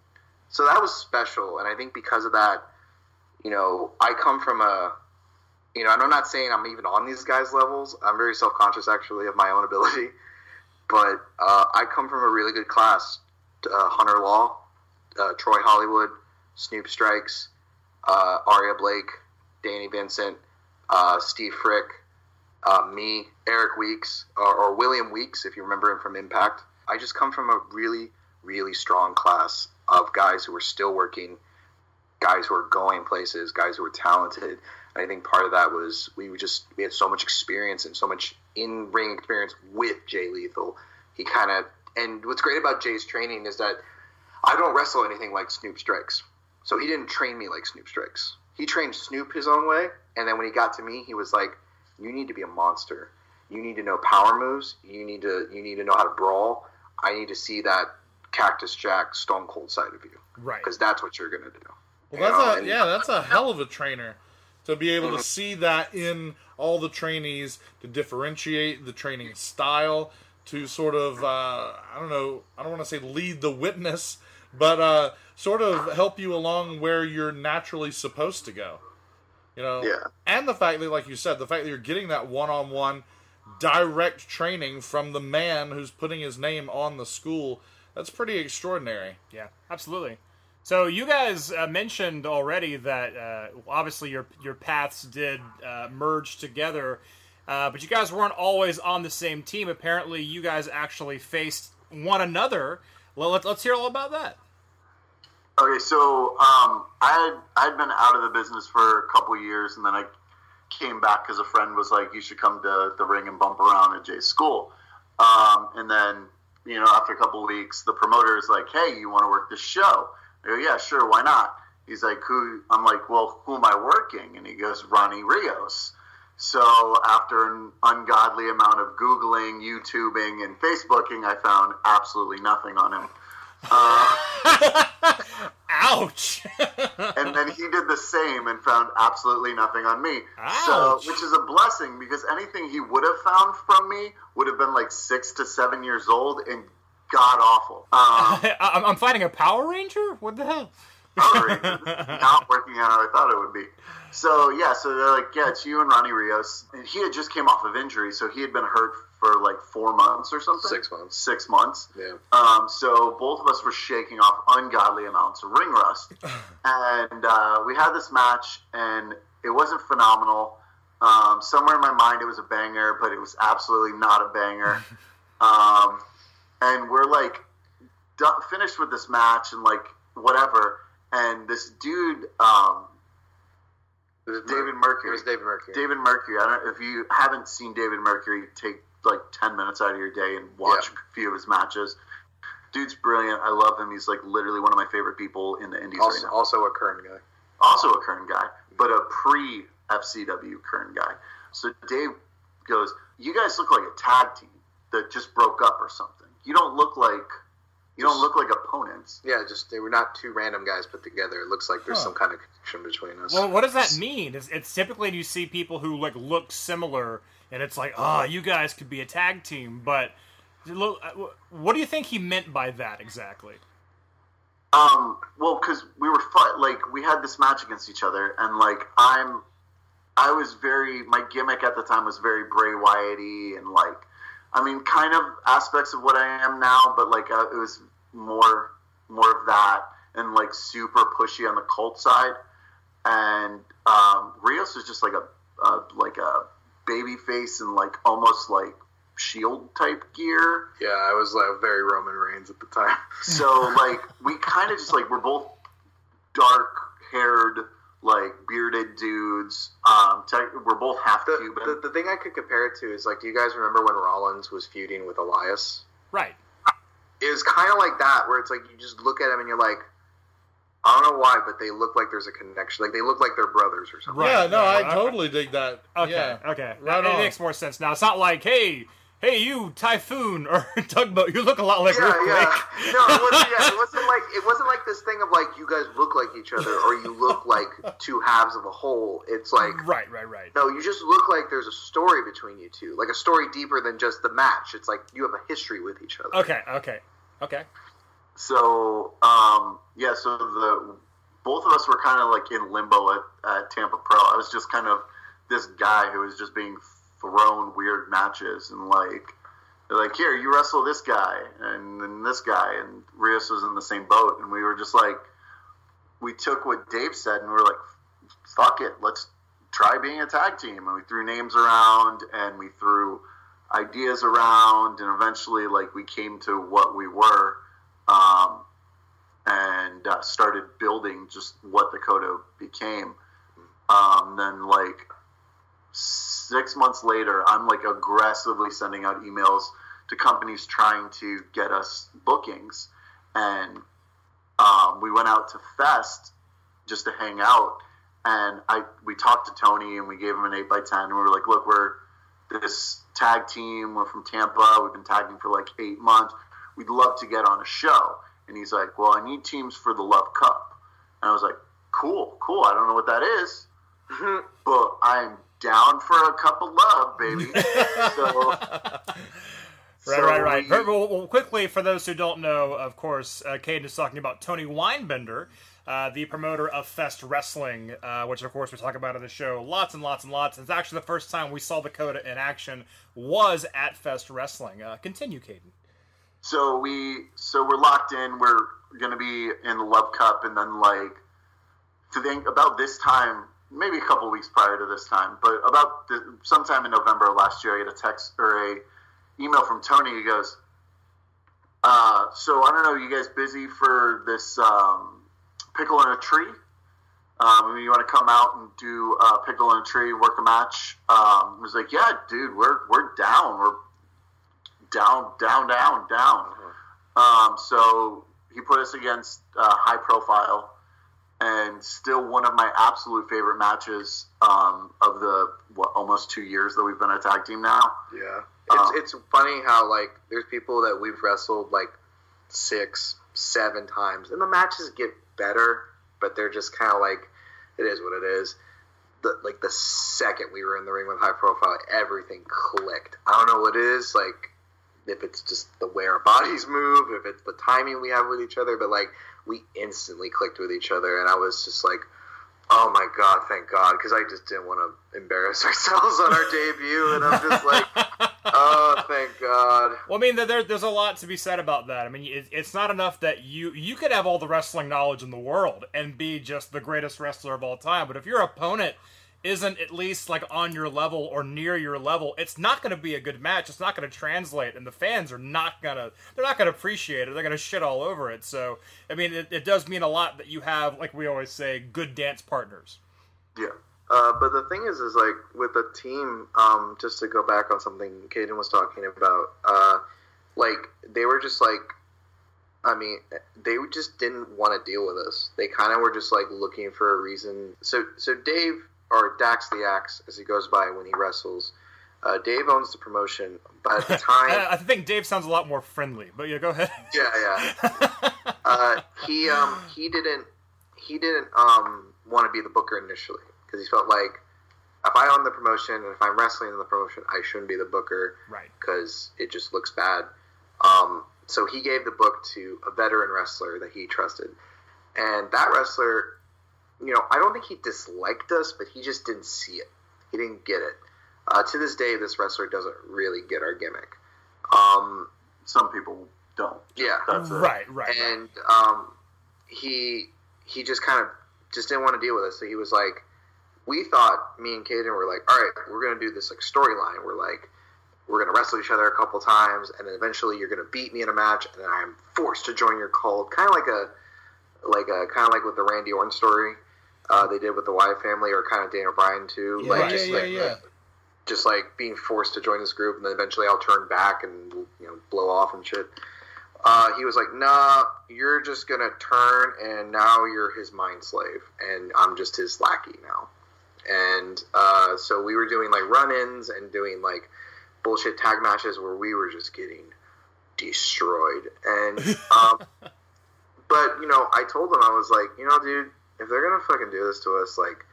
so that was special, and I think because of that, you know, I come from a, you know, and I'm not saying I'm even on these guys' levels. I'm very self conscious actually of my own ability, but uh, I come from a really good class. Uh, Hunter Law, uh, Troy Hollywood, Snoop Strikes, uh, Aria Blake, Danny Vincent, uh, Steve Frick, uh, me, Eric Weeks, or, or William Weeks, if you remember him from Impact. I just come from a really, really strong class of guys who are still working, guys who are going places, guys who are talented. I think part of that was we just we had so much experience and so much in ring experience with Jay Lethal. He kind of and what's great about Jay's training is that I don't wrestle anything like Snoop Strikes, so he didn't train me like Snoop Strikes. He trained Snoop his own way, and then when he got to me, he was like, "You need to be a monster. You need to know power moves. You need to you need to know how to brawl. I need to see that Cactus Jack Stone Cold side of you, Right. because that's what you're gonna do." Well, You that's know, a and- yeah, that's a hell of a trainer to be able to see that in all the trainees to differentiate the training style to sort of uh, I don't know I don't want to say lead the witness, but uh, sort of help you along where you're naturally supposed to go. You know, Yeah. and the fact that, like you said, the fact that you're getting that one-on-one direct training from the man who's putting his name on the school, that's pretty extraordinary. Yeah, absolutely. So you guys uh, mentioned already that uh, obviously your your paths did uh, merge together, uh, but you guys weren't always on the same team. Apparently, you guys actually faced one another. Well, let's let's hear all about that. Okay, so um, I had I'd been out of the business for a couple years, and then I came back because a friend was like, "You should come to the ring and bump around at Jay's school." Um, and then, you know, after a couple weeks, the promoter is like, "Hey, you want to work this show?" I go, "Yeah, sure, why not?" He's like, "Who?" I'm like, "Well, who am I working?" And he goes, "Ronnie Rios." So after an ungodly amount of googling, YouTubing, and Facebooking, I found absolutely nothing on him. Uh, Ouch! and then he did the same and found absolutely nothing on me. Ouch. So, which is a blessing because anything he would have found from me would have been like six to seven years old and god awful. Um, I'm, fighting a Power Ranger. What the hell? Power Rangers not working out how I thought it would be. So yeah, so they're like, yeah, it's you and Ronnie Rios. And he had just came off of injury, so he had been hurt for like four months or something. Six months. Six months. Yeah. Um, so both of us were shaking off ungodly amounts of ring rust, and uh, we had this match, and it wasn't phenomenal. Um, somewhere in my mind, it was a banger, but it was absolutely not a banger. Um, and we're like done, finished with this match, and like whatever. and this dude, um, It was David Mer- Mercury. It was David Mercury. David Mercury. I don't if you haven't seen David Mercury, take like ten minutes out of your day and watch Yeah. a few of his matches. Dude's brilliant. I love him. He's like literally one of my favorite people in the Indies also, right now. also a Kern guy. Also a Kern guy, but a pre FCW Kern guy. So Dave goes, "You guys look like a tag team that just broke up or something. You don't look like you don't look like opponents." Yeah, just they were not two random guys put together. It looks like there's Huh. some kind of connection between us. Well, what does that mean? It's, it's typically you see people who like look similar, and it's like, oh, you guys could be a tag team. But uh, what do you think he meant by that exactly? Um, well, because we were fight, like we had this match against each other, and like I'm, I was very my gimmick at the time was very Bray Wyatty, and like, I mean, kind of aspects of what I am now, but like uh, it was more more of that, and like super pushy on the cult side, and um, Rios was just like a, a like a baby face and like almost like shield type gear. yeah, I was like very Roman Reigns at the time. So like we kind of just like we're both dark haired, like bearded dudes. Um, tech, we're both half The, Cuban. the, the thing I could compare it to is like, do you guys remember when Rollins was feuding with Elias? Right. It was kind of like that, where it's like you just look at him and you're like, I don't know why, but they look like there's a connection. Like they look like they're brothers or something. Right, yeah, no, right, I right. totally dig that. Okay. Yeah. Okay. Right That- it makes more sense now. It's not like, hey, hey, you Typhoon or Tugboat, you look a lot like Yeah, Earthquake. yeah. No, it wasn't. Yeah, it wasn't like it wasn't like this thing of like you guys look like each other or you look like two halves of a whole. It's like Right, right, right. no, you just look like there's a story between you two, like a story deeper than just the match. It's like you have a history with each other. Okay, okay, okay. so um, yeah, so the both of us were kind of like in limbo at, at Tampa Pro. I was just kind of this guy who was just being thrown weird matches and like they're like, here, you wrestle this guy and then this guy, and Rios was in the same boat, and we were just like, we took what Dave said and we were like, fuck it, let's try being a tag team, and we threw names around and we threw ideas around, and eventually, like, we came to what we were, um, and uh, started building just what the Coda became. Um, then, like, six months later, I'm like aggressively sending out emails to companies trying to get us bookings, and um, we went out to Fest just to hang out, and I we talked to Tony and we gave him an eight by ten, and we were like, look, we're this tag team, we're from Tampa, we've been tagging for like eight months, we'd love to get on a show, and he's like, well, I need teams for the Love Cup, and I was like, cool, cool, I don't know what that is, but I'm down for a cup of love, baby. so, Right, so right, right. we- well, quickly, for those who don't know, of course, uh, Kayden is talking about Tony Weinbender, uh, the promoter of Fest Wrestling, uh, which, of course, we talk about in the show lots and lots and lots. It's actually the first time we saw the Coda in action was at Fest Wrestling. Uh, continue, Kayden. So we so we're locked in. We're gonna be in the Love Cup, and then like to think about this time, maybe a couple weeks prior to this time, but about the, sometime in November of last year, I get a text or a email from Tony. He goes, uh, "So I don't know, you guys busy for this um, pickle in a tree? Um, you want to come out and do uh, pickle in a tree, work a match?" Um, I was like, "Yeah, dude, we're we're down. We're down, down, down, down." Um, so he put us against uh, high profile, and still one of my absolute favorite matches um, of the what almost two years that we've been a tag team now. Yeah, it's Uh, it's funny how like there's people that we've wrestled like six, seven times, and the matches get better, but they're just kind of like it is what it is. The, like the second we were in the ring with high profile, everything clicked. I don't know what it is, like if it's just the way our bodies move, if it's the timing we have with each other, but like we instantly clicked with each other, and I was just like, oh my god, thank God, because I just didn't want to embarrass ourselves on our debut, and I'm just like, oh, thank God. Well, I mean, there, there's a lot to be said about that. I mean, it, it's not enough that you you could have all the wrestling knowledge in the world and be just the greatest wrestler of all time, but if your opponent isn't at least like on your level or near your level, it's not going to be a good match. It's not going to translate, and the fans are not gonna they're not going to appreciate it. They're going to shit all over it. So I mean, it, it does mean a lot that you have, like we always say, good dance partners. Yeah. Uh, but the thing is, is like with the team, um, just to go back on something Kayden was talking about, uh, like they were just like, I mean, they just didn't want to deal with us. They kind of were just like looking for a reason. So, so Dave or Dax the Axe, as he goes by when he wrestles, uh, Dave owns the promotion. But at the time, I, I think Dave sounds a lot more friendly. But yeah, go ahead. yeah, yeah. uh, he um he didn't he didn't um want to be the booker initially because he felt like if I own the promotion and if I'm wrestling in the promotion, I shouldn't be the booker, Right. Because it just looks bad. Um, so he gave the book to a veteran wrestler that he trusted, and that wrestler, you know, I don't think he disliked us, but he just didn't see it. He didn't get it. Uh, to this day, this wrestler doesn't really get our gimmick. Um, Some people don't. yeah, That's it. Right, right. and um, he he just kind of just didn't want to deal with us. So he was like, we thought me and Kayden were like, all right, we're gonna do this like storyline. We're like, we're gonna wrestle each other a couple times, and then eventually you're gonna beat me in a match, and then I'm forced to join your cult, kind of like a like a kind of like with the Randy Orton story uh, they did with the Wyatt family, or kind of Daniel Bryan too. Yeah, like yeah, just yeah, like yeah. just like being forced to join this group, and then eventually I'll turn back and you know blow off and shit. Uh, he was like, "Nah, you're just gonna turn, and now you're his mind slave, and I'm just his lackey now." And uh, so we were doing like run-ins and doing like bullshit tag matches where we were just getting destroyed. And um, but you know, I told him I was like, you know, dude, if they're gonna fucking do this to us, like,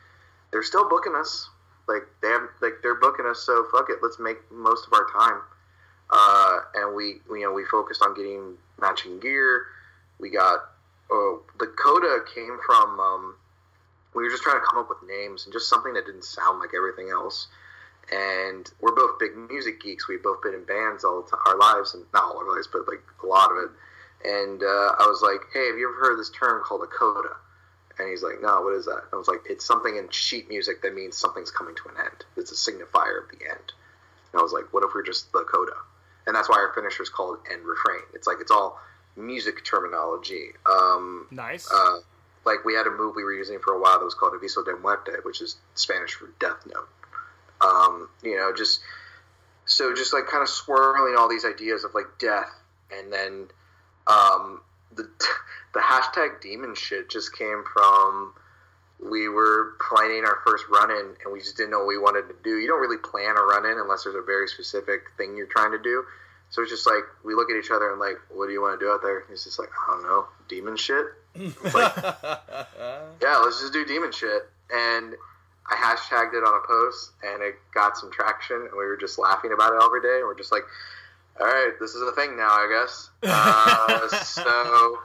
they're still booking us. Like they have, like they're booking us, so fuck it. Let's make most of our time. Uh, and we, you know, we focused on getting matching gear. We got oh, the coda came from. Um, we were just trying to come up with names and just something that didn't sound like everything else. And we're both big music geeks. We've both been in bands all our lives, and not all our lives, but like a lot of it. And uh, I was like, "Hey, have you ever heard this term called a coda?" And he's like, "No, what is that?" And I was like, "It's something in sheet music that means something's coming to an end. It's a signifier of the end." And I was like, "What if we're just the coda?" And that's why our finisher is called end refrain. It's like it's all music terminology. Um, Nice. uh, like we had a move we were using for a while that was called Aviso de Muerte, which is Spanish for death note. Um, you know, just so just like kind of swirling all these ideas of like death, and then um, the the hashtag demon shit just came from we were planning our first run in and we just didn't know what we wanted to do. You don't really plan a run in unless there's a very specific thing you're trying to do. So it's just like we look at each other and like, what do you want to do out there? He's just like, I don't know, demon shit. It's like, yeah, let's just do demon shit. And I hashtagged it on a post, and it got some traction, and we were just laughing about it every day. And we're just like, all right, this is a thing now, I guess. Uh, so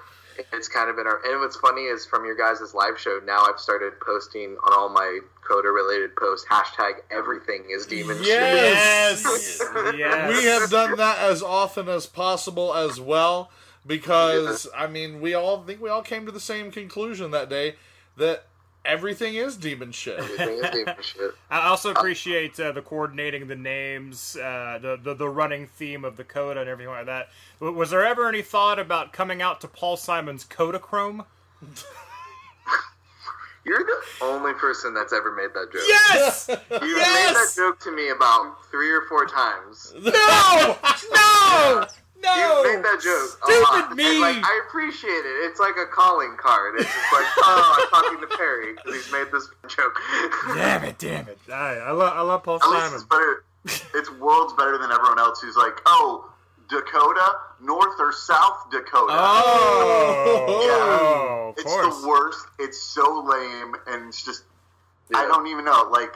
it's kind of been our. And what's funny is from your guys' live show, now I've started posting on all my Coda related posts, hashtag everything is demon Yes! shit. yes. we have done that as often as possible as well because I mean we all think we all came to the same conclusion that day that everything is demon shit. Everything is demon shit. I also appreciate uh, the coordinating the names, uh, the, the the running theme of the coda and everything like that. Was there ever any thought about coming out to Paul Simon's Kodachrome? You're the only person that's ever made that joke. Yes! You've made that joke to me about three or four times. No! No! No! You've made that joke a Stupid lot. me! And, like, I appreciate it. It's like a calling card. It's just like, oh, I'm talking to Perry because he's made this joke. Damn it! Damn it! I, I love I love Paul At least Simon. it's better. It's worlds better than everyone else who's like, oh, Dakota, North or South Dakota. Oh, Yeah. Oh, of it's course. the worst. It's so lame, and it's just I don't even know. Like,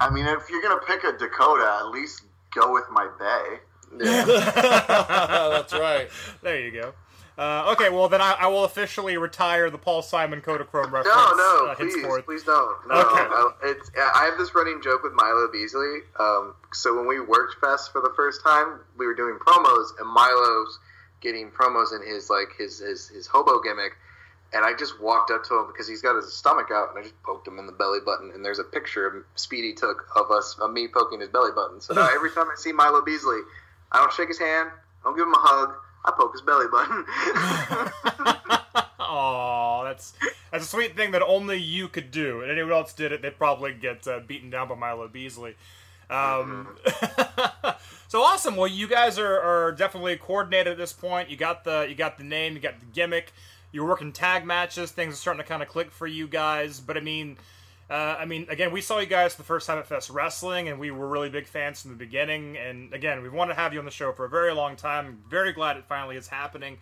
I mean, if you're gonna pick a Dakota, at least go with my bay. Yeah. That's right. There you go. Uh, okay, well then I, I will officially retire the Paul Simon Kodachrome reference. No, no, uh, please, henceforth. please don't. No, Okay. I, it's, I have this running joke with Milo Beasley. Um, so when we worked Fest for the first time, we were doing promos, and Milo's getting promos in his like his his, his hobo gimmick, and I just walked up to him because he's got his stomach out, and I just poked him in the belly button. And there's a picture Speedy took of us, of me poking his belly button. So now every time I see Milo Beasley, I don't shake his hand, I don't give him a hug, I poke his belly button. Oh, that's that's a sweet thing that only you could do. And anyone else did it, they'd probably get uh, beaten down by Milo Beasley. Um, so awesome. Well, you guys are, are definitely coordinated at this point. You got the you got the name, you got the gimmick. You're working tag matches. Things are starting to kind of click for you guys. But I mean, uh, I mean, again, we saw you guys the first time at Fest Wrestling, and we were really big fans from the beginning. And again, we've wanted to have you on the show for a very long time. Very glad it finally is happening.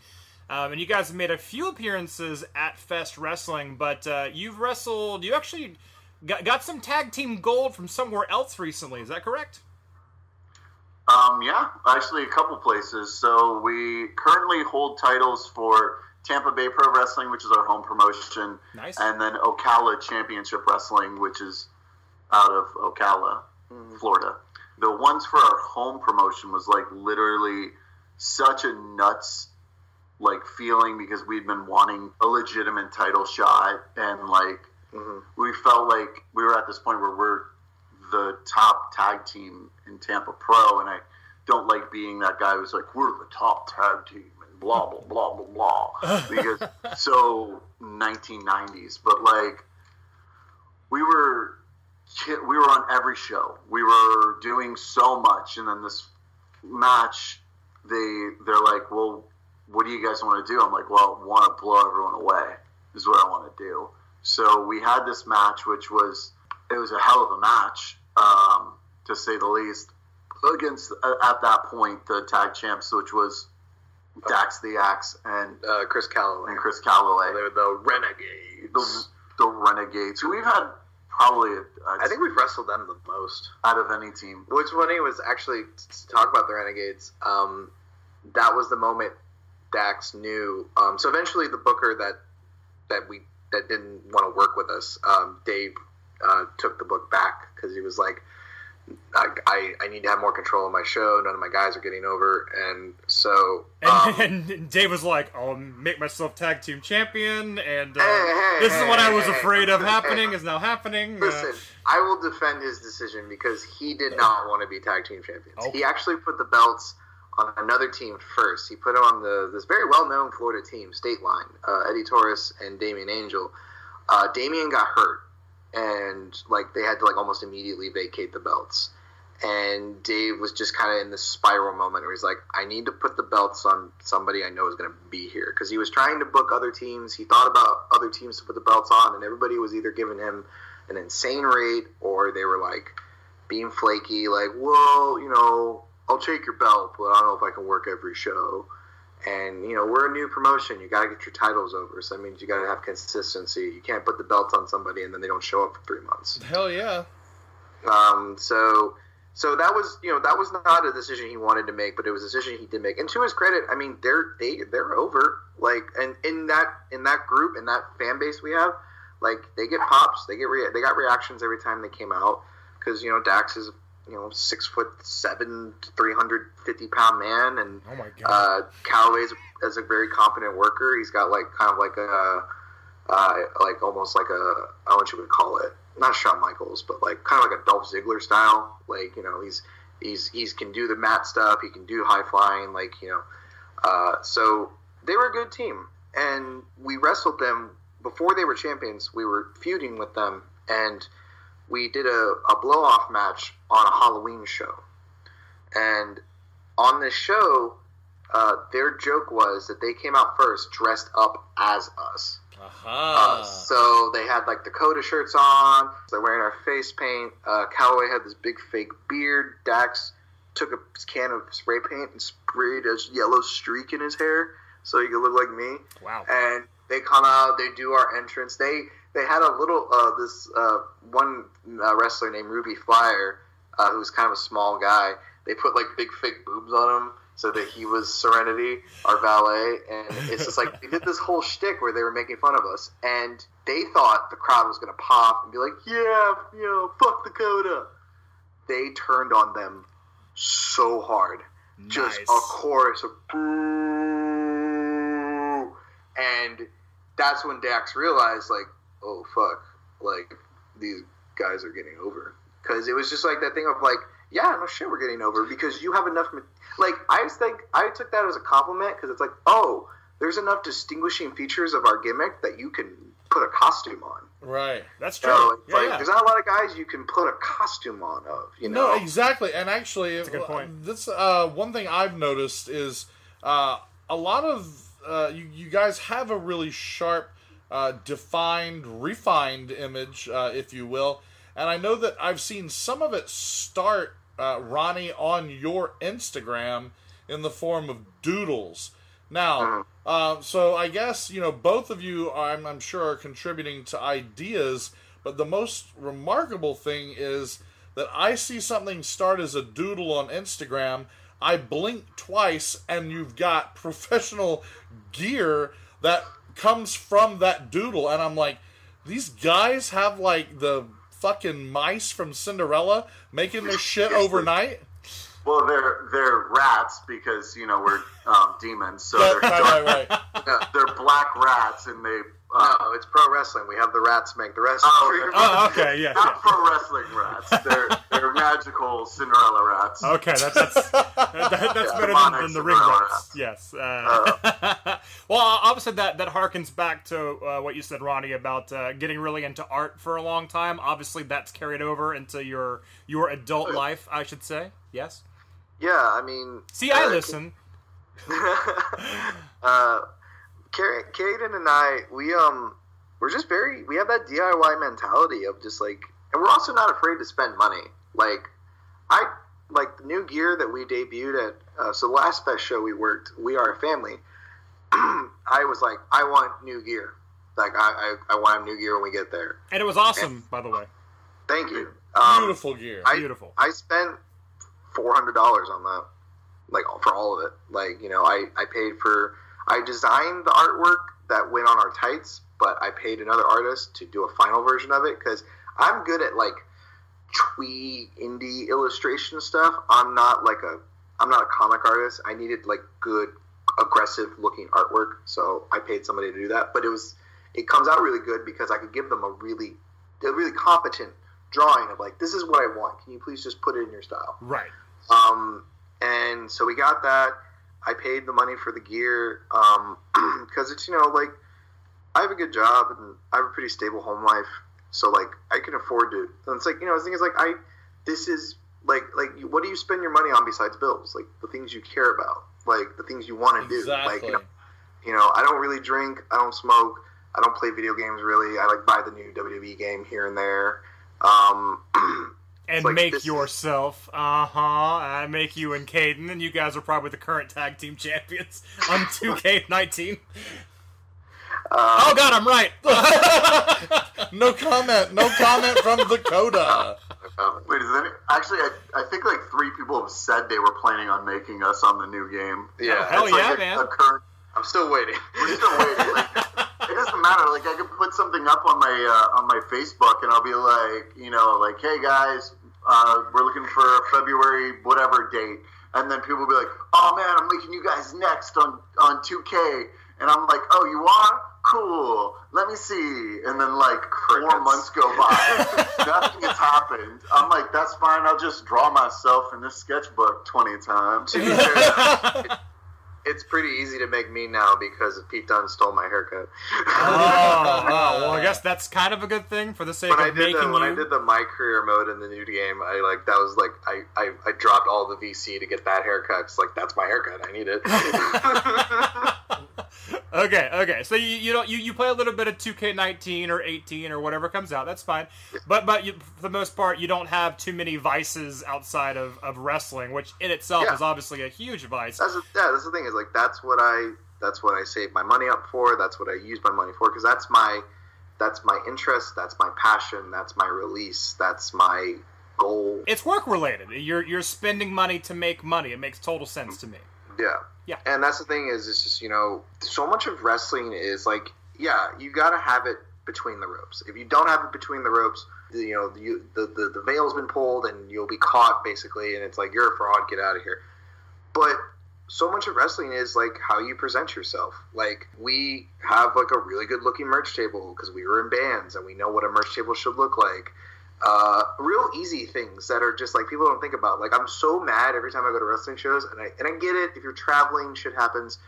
Um, and you guys have made a few appearances at Fest Wrestling, but uh, you've wrestled. You actually got, got some tag team gold from somewhere else recently. Is that correct? Um, yeah, actually, a couple places. So we currently hold titles for Tampa Bay Pro Wrestling, which is our home promotion, Nice. and then Ocala Championship Wrestling, which is out of Ocala, mm-hmm. Florida. The ones for our home promotion was like literally such a nuts like feeling because we'd been wanting a legitimate title shot and like mm-hmm. we felt like we were at this point where we're the top tag team in Tampa Pro and I don't like being that guy who's like we're the top tag team and blah blah blah blah blah. Because so 1990s but like we were we were on every show. We were doing so much and then this match they they're like well what do you guys want to do? I'm like well I want to blow everyone away is what i want to do. So we had this match which was it was a hell of a match um, to say the least against at that point the tag champs which was dax the axe and uh, Chris Calloway. and chris calloway They're the Renegades. the, the renegades who we've had probably I think we've wrestled them the most. out of any team Which funny was actually to talk about the Renegades. Um, that was the moment Dax knew. Um, so eventually, the booker that that we that didn't want to work with us, um, Dave, uh, took the book back because he was like, I, I, I need to have more control of my show. None of my guys are getting over, and so um, And, and Dave was like, "I'll make myself tag team champion," and uh, Hey, hey, this is what I was hey, hey, afraid of happening is now happening. Uh, Listen, I will defend his decision because he did not want to be tag team champions. He actually put the belts on another team first. He put them on the this very well known Florida team, State Line, uh, Eddie Torres and Damian Angel. Uh, Damian got hurt, and like they had to like almost immediately vacate the belts. And Dave was just kind of in this spiral moment where he's like, I need to put the belts on somebody I know is going to be here. Because he was trying to book other teams. He thought about other teams to put the belts on, and everybody was either giving him an insane rate or they were like being flaky, like, well, you know, I'll take your belt, but I don't know if I can work every show. And, you know, we're a new promotion. You got to get your titles over. So that means you got to have consistency. You can't put the belts on somebody and then they don't show up for three months. Hell yeah. Um, so, so that was, you know, that was not a decision he wanted to make, but it was a decision he did make. And to his credit, I mean, they're they they're over. Like, and in that in that group in that fan base we have, like they get pops, they get rea- they got reactions every time they came out because you know Dax is you know six foot seven, three hundred fifty pound man, and oh my god. uh, Callaway's is a very competent worker. He's got like kind of like a uh, like almost like a I don't know what you would call it, not Shawn Michaels, but like kind of like a Dolph Ziggler style. Like you know he's he's he's can do the mat stuff. He can do high flying. Like you know, uh, so they were a good team, and we wrestled them before they were champions. We were feuding with them, and we did a, a blow off match on a Halloween show, and on this show uh, their joke was that they came out first dressed up as us. Aha. Uh, so they had like Dakota shirts on. They're wearing our face paint. Uh, Callaway had this big fake beard. Dax took a can of spray paint and sprayed a yellow streak in his hair so he could look like me. wow. And they come out. They do our entrance. They they had a little uh, this uh, one uh, wrestler named Ruby Flyer uh, who was kind of a small guy. They put like big fake boobs on him so that he was Serenity, our valet, and it's just like they did this whole shtick where they were making fun of us, and they thought the crowd was gonna pop and be like, "Yeah, you know, fuck Dakota." They turned on them so hard, just a chorus of boo, and that's when Dax realized, like, oh fuck, like these guys are getting over. Because it was just like that thing of like, yeah, no shit, we're getting over because you have enough. Like I just think I took that as a compliment because it's like, oh, there's enough distinguishing features of our gimmick that you can put a costume on. Right. That's So true. it's Yeah, like yeah. there's not a lot of guys you can put a costume on of. You know, No, exactly. And actually, that's a good point. This uh, one thing I've noticed is uh, a lot of uh, you, you guys have a really sharp, uh, defined, refined image, uh, if you will. And I know that I've seen some of it start, uh, Ronnie, on your Instagram in the form of doodles. Now, uh, so I guess you know both of you, I'm, I'm sure, are contributing to ideas. But the most remarkable thing is that I see something start as a doodle on Instagram. I blink twice, and you've got professional gear that comes from that doodle, and I'm like, these guys have like the fucking mice from Cinderella making this shit overnight. Well, they're they're rats because you know we're um, demons, so they're right, right, right. they're black rats, and they no, it's pro wrestling. We have the rats make the wrestling. Oh, Oh, okay, yeah, not yeah. pro wrestling rats. They're they're magical Cinderella rats. Okay, that, that's that, that- that's Yeah, better than, than the ring Cinderella rats. Yes. Uh, well, obviously that that harkens back to uh, what you said, Ronnie, about uh, getting really into art for a long time. Obviously, that's carried over into your your adult life, I should say. Yes. Yeah, I mean, See, I uh, listen. uh, Kayden and I, we um, we're just very, we have that DIY mentality of just like, and we're also not afraid to spend money. Like, I like the new gear that we debuted at. Uh, so the last best show we worked, we are a family. I was like, I want new gear. Like, I, I, I want new gear when we get there. And it was awesome, by the way. Thank you. Um, Beautiful gear. I, Beautiful. I spent four hundred dollars on that, like for all of it. Like you know, I I paid for I designed the artwork that went on our tights, but I paid another artist to do a final version of it because I'm good at like twee indie illustration stuff. I'm not like a I'm not a comic artist. I needed like good aggressive looking artwork, so I paid somebody to do that. But it was it comes out really good because I could give them a really a really competent drawing of like this is what I want. Can you please just put it in your style? Right. Um, and so we got that. I paid the money for the gear because it's you know like I have a good job and I have a pretty stable home life, so like I can afford to. And it's like you know the thing is like I this is like like what do you spend your money on besides bills? Like the things you care about, like the things you want to do. Like Exactly. you know, you know I don't really drink, I don't smoke, I don't play video games really. I like buy the new WWE game here and there. Um, And like make this- yourself, uh huh. I make you and Kayden, and you guys are probably the current tag team champions on 2K19. oh God, I'm right. No comment. No comment from the Coda. Wait, is any, actually? I, I think like three people have said they were planning on making us on the new game. yeah, hell It's like yeah, a- man. A current, I'm still waiting. we're still waiting. Like, it doesn't matter. Like I could put something up on my uh, on my Facebook, and I'll be like, you know, like, hey guys, uh, we're looking for a February whatever date, and then people will be like, oh man, I'm making you guys next on on 2K, and I'm like, oh, you are cool. Let me see, and then like four months go by, nothing has happened. I'm like, that's fine. I'll just draw myself in this sketchbook 20 times. it's pretty easy to make me now because Pete Dunne stole my haircut. oh, wow. Well, I guess that's kind of a good thing for the sake when I of did making the when you. I did the my career mode in the new game, I like that was like I, I, I dropped all the VC to get that haircut. It's like that's my haircut. I need it. Okay, okay. So you you don't you, you play a little bit of 2K19 or 18 or whatever comes out. That's fine. But but you, for the most part, you don't have too many vices outside of, of wrestling, which in itself Yeah. is obviously a huge vice. that's the, yeah. That's the thing is like that's what I that's what I save my money up for. That's what I use my money for because that's my that's my interest. That's my passion. That's my release. That's my goal. It's work related. You're you're spending money to make money. It makes total sense to me. Yeah. Yeah. And that's the thing is, it's just, you know, so much of wrestling is like, yeah, you got to have it between the ropes. If you don't have it between the ropes, you know, you, the, the, the veil's been pulled and you'll be caught basically. And it's like, you're a fraud, get out of here. But so much of wrestling is like how you present yourself. Like we have like a really good looking merch table because we were in bands and we know what a merch table should look like. Uh, real easy things that are just like people don't think about. Like I'm so mad every time I go to wrestling shows, and I and I get it if you're traveling, shit happens,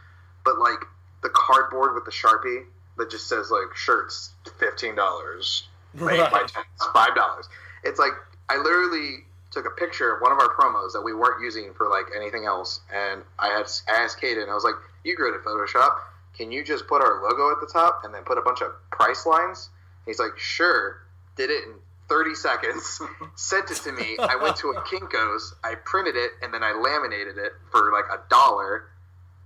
but like the cardboard with the sharpie that just says like shirts fifteen dollars, Right. my tents five dollars. It's like I literally took a picture of one of our promos that we weren't using for like anything else, and I had I asked Kayden, I was like, "You great at Photoshop? Can you just put our logo at the top and then put a bunch of price lines?" He's like, "Sure." Did it in 30 seconds, sent it to me. I went to a Kinko's, I printed it, and then I laminated it for like a dollar.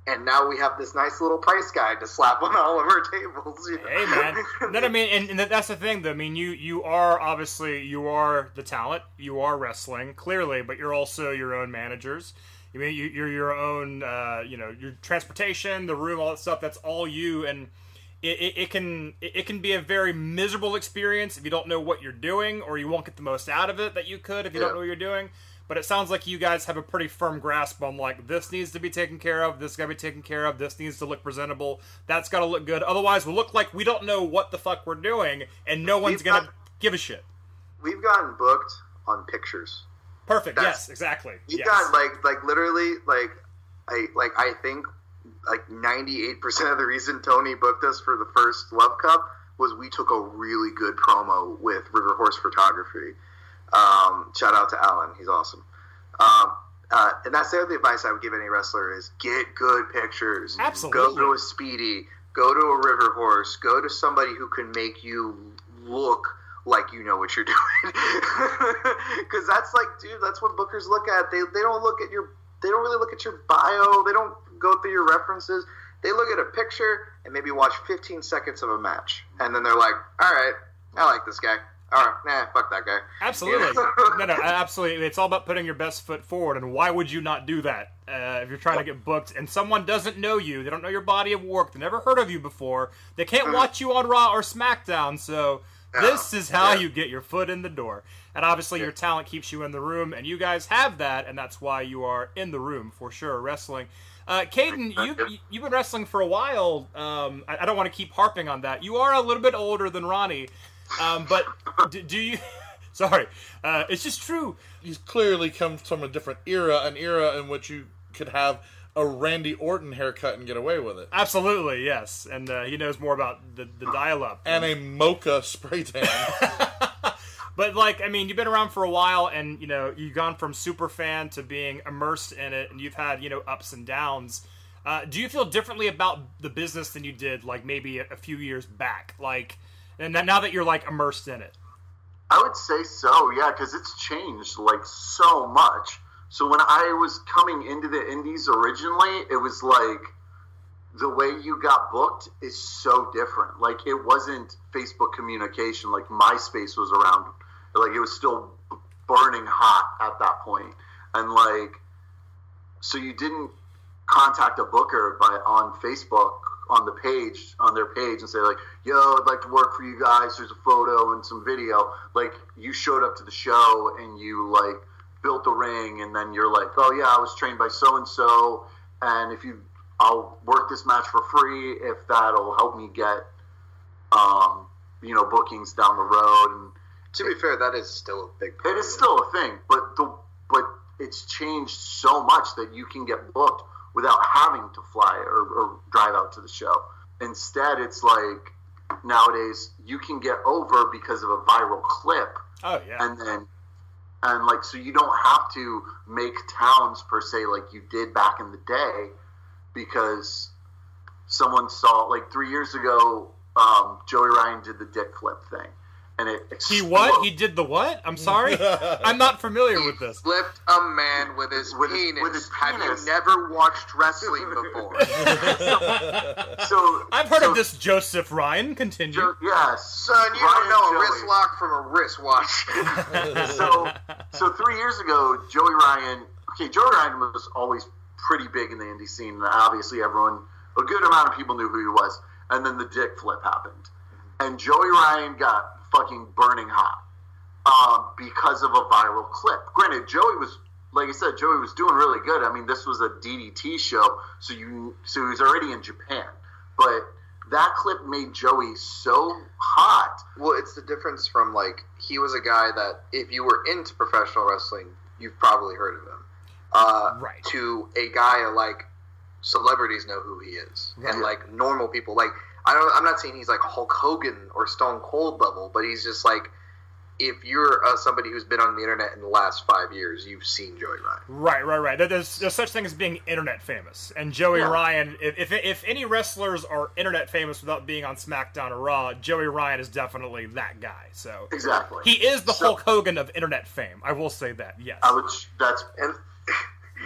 And now we have this nice little price guide to slap on all of our tables. you know? Hey man, no, I mean, and, and that's the thing. Though, I mean, you you are obviously you are the talent. You are wrestling clearly, but you're also your own managers. I mean, you, you're your own. Uh, you know, your transportation, the room, all that stuff. That's all you, and it, it, it can it, it can be a very miserable experience if you don't know what you're doing, or you won't get the most out of it that you could if you don't know what you're doing. But it sounds like you guys have a pretty firm grasp on like this needs to be taken care of, this got to be taken care of, this needs to look presentable, that's got to look good. Otherwise, we'll look like we don't know what the fuck we're doing, and no one's We've gonna got- give a shit. We've gotten booked on pictures. Perfect. That's- yes, exactly. We yes. got like like literally like I like I think like ninety eight percent of the reason Tony booked us for the first Love Cup was we took a really good promo with River Horse Photography. Um, shout out to Alan, he's awesome. Um, uh, and that's the other advice I would give any wrestler is get good pictures. Absolutely. Go to a Speedy. Go to a River Horse. Go to somebody who can make you look like you know what you're doing. Because that's like, dude, that's what bookers look at. They, they don't look at your, they don't really look at your bio. They don't go through your references. They look at a picture and maybe watch 15 seconds of a match. And then they're like, all right, I like this guy. All right, nah, fuck that guy. Absolutely. Yeah. no, no, absolutely. It's all about putting your best foot forward, and why would you not do that uh, if you're trying to get booked and someone doesn't know you, they don't know your body of work, they never heard of you before, they can't watch you on Raw or SmackDown, so this is how Yeah. you get your foot in the door. And obviously, your talent keeps you in the room, and you guys have that, and that's why you are in the room for sure, wrestling. Uh, Kayden, you, you've been wrestling for a while. Um, I, I don't want to keep harping on that. You are a little bit older than Ronnie, um, but do, do you. Sorry, uh, it's just true. He clearly comes from a different era, an era in which you could have a Randy Orton haircut and get away with it, Absolutely, yes, and uh, he knows more about the, the dial-up. and a mocha spray tan. But like, I mean, you've been around for a while, and you know, you've gone from super fan to being immersed in it, and you've had you know ups and downs. Uh, do you feel differently about the business than you did like maybe a, a few years back? Like, and that- now that you're like immersed in it. I would say so, yeah, because it's changed like so much. So when I was coming into the indies originally, it was like the way you got booked is so different. Like it wasn't Facebook communication, like MySpace was around, like it was still burning hot at that point. and like so you didn't contact a booker by on Facebook on the page on their page and say like, "Yo, I'd like to work for you guys. There's a photo and some video." Like you showed up to the show and you like built a ring, and then you're like, "Oh yeah, I was trained by so and so, and if you, I'll work this match for free if that'll help me get, um, you know, bookings down the road." And To be fair, that is still a big part. it is still a thing, but the but it's changed so much that you can get booked without having to fly or, or drive out to the show. Instead, it's like nowadays you can get over because of a viral clip, Oh yeah. and then and like so you don't have to make towns per se like you did back in the day because someone saw like three years ago um, Joey Ryan did the dick flip thing. And it he what? He did the what? I'm sorry, I'm not familiar with this. Flipped a man with his, With his- penis. with his Have penis. you never watched wrestling before? so I've heard so of this Joseph Ryan. Continue. Jo- yes, Son, you Ryan don't know a wrist lock from a wristwatch. so so three years ago, Joey Ryan. Okay, Joey Ryan was always pretty big in the indie scene, and obviously everyone, a good amount of people knew who he was. And then the dick flip happened, and Joey Ryan got fucking burning hot um, because of a viral clip. Granted, Joey was like I said, Joey was doing really good. I mean, this was a DDT show, so you so he was already in Japan, but that clip made Joey so hot. Well, it's the difference from like he was a guy that if you were into professional wrestling, you've probably heard of him. Uh, Right. To a guy like celebrities know who he is, Right. and like normal people, like I don't. I'm not saying he's like Hulk Hogan or Stone Cold level, but he's just like if you're uh, somebody who's been on the internet in the last five years, you've seen Joey Ryan. Right, right, right. There's, there's such thing as being internet famous, and Joey Yeah. Ryan. If, if if any wrestlers are internet famous without being on SmackDown or Raw, Joey Ryan is definitely that guy. So Exactly. he is the So- Hulk Hogan of internet fame. I will say that. Yes. I would. That's and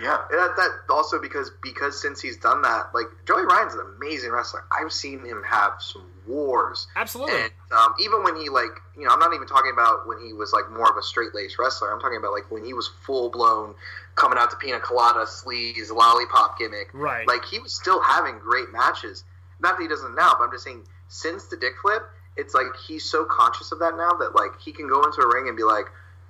yeah. that, that also because because since he's done that, like Joey Ryan's an amazing wrestler. I've seen him have some wars. Absolutely. And um, even when he like, you know, I'm not even talking about when he was like more of a straight laced wrestler. I'm talking about like when he was full blown coming out to pina colada, sleaze, lollipop gimmick. Right. Like he was still having great matches. Not that he doesn't now, but I'm just saying since the dick flip, it's like he's so conscious of that now that like he can go into a ring and be like,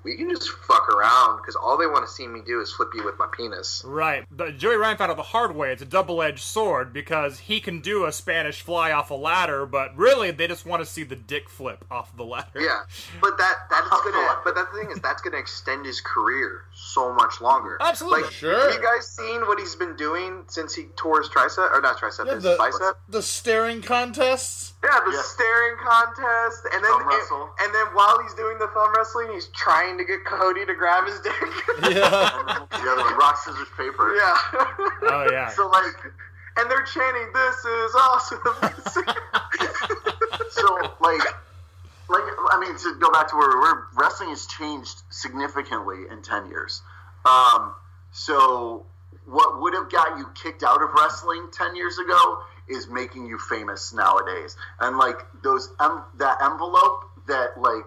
we can just fuck around because all they want to see me do is flip you with my penis. Right. But Joey Ryan found out the hard way. It's a double edged sword because he can do a Spanish fly off a ladder, but really they just want to see the dick flip off the ladder. Yeah, but that that's gonna. But that the thing is, that's gonna extend his career so much longer. Absolutely. Like, Sure. Have you guys seen what he's been doing since he tore his tricep or not tricep, Yeah, his the, bicep? the staring contests. Yeah, the Yeah. staring contest, and then Thumb wrestle. and then while he's doing the thumb wrestling, he's trying to get Cody to grab his dick. Yeah. the other one, rock scissors paper. yeah. Oh yeah. So like, and they're chanting, "This is awesome." so like, like I mean, to go back to where we were, wrestling has changed significantly in ten years. Um, so what would have got you kicked out of wrestling ten years ago is making you famous nowadays, and like those em- that envelope that like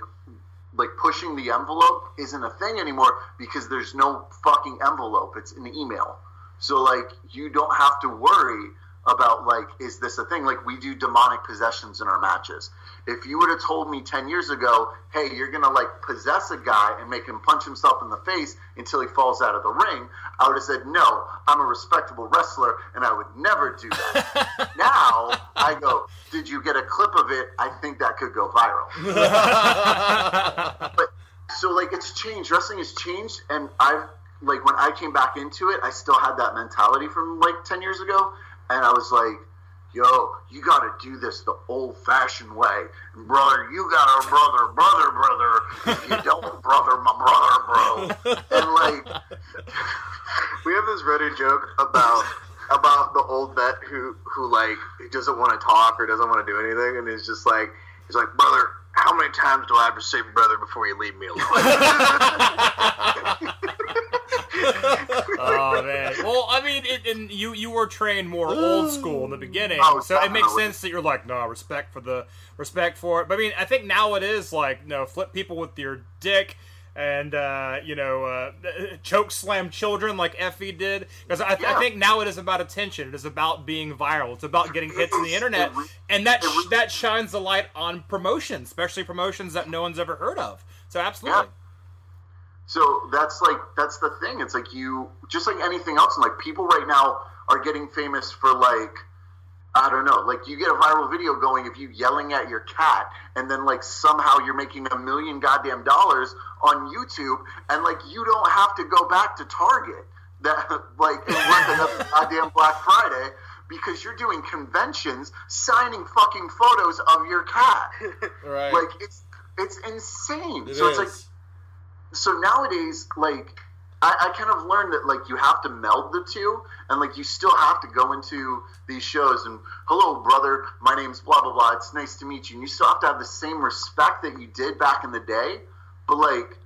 like pushing the envelope isn't a thing anymore because there's no fucking envelope. It's an email. So like you don't have to worry about like is this a thing? Like we do demonic possessions in our matches. If you would have told me 10 years ago, "Hey, you're to like possess a guy and make him punch himself in the face until he falls out of the ring," I would have said, "No, I'm a respectable wrestler and I would never do that." now, I go, "Did you get a clip of it? I think that could go viral." but so like it's changed. Wrestling has changed, and I've like when I came back into it, I still had that mentality from like ten years ago, and I was like, "Yo, you got to do this the old-fashioned way, and brother. You got to brother, brother, brother. If you don't, brother, my brother, bro." And like, we have this running joke about about the old vet who who like he doesn't want to talk or doesn't want to do anything, and he's just like he's like, brother, how many times do I have to say brother before you leave me alone? oh man. Well, I mean, it, and you you were trained more old school in the beginning, Oh, so it makes sense that you're like, no, respect for the respect for it. But I mean, I think now it is like, no, flip people with your dick. And uh, you know, uh, choke slam children like Effy did. Because I, I Yeah. think now it is about attention. It is about being viral. It's about getting hits on the internet, and that sh- that shines the light on promotions, especially promotions that no one's ever heard of. So absolutely, So that's like that's the thing. It's like you just like anything else, and like people right now are getting famous for like I don't know, like you get a viral video going of you yelling at your cat, and then like somehow you're making a million goddamn dollars on YouTube, and like you don't have to go back to Target that like and another goddamn Black Friday because you're doing conventions signing fucking photos of your cat. Right. Like it's it's insane. It so it's like so nowadays, like I, I kind of learned that like you have to meld the two, and like you still have to go into these shows and hello, brother, my name's blah blah blah. It's nice to meet you. And you still have to have the same respect that you did back in the day, but like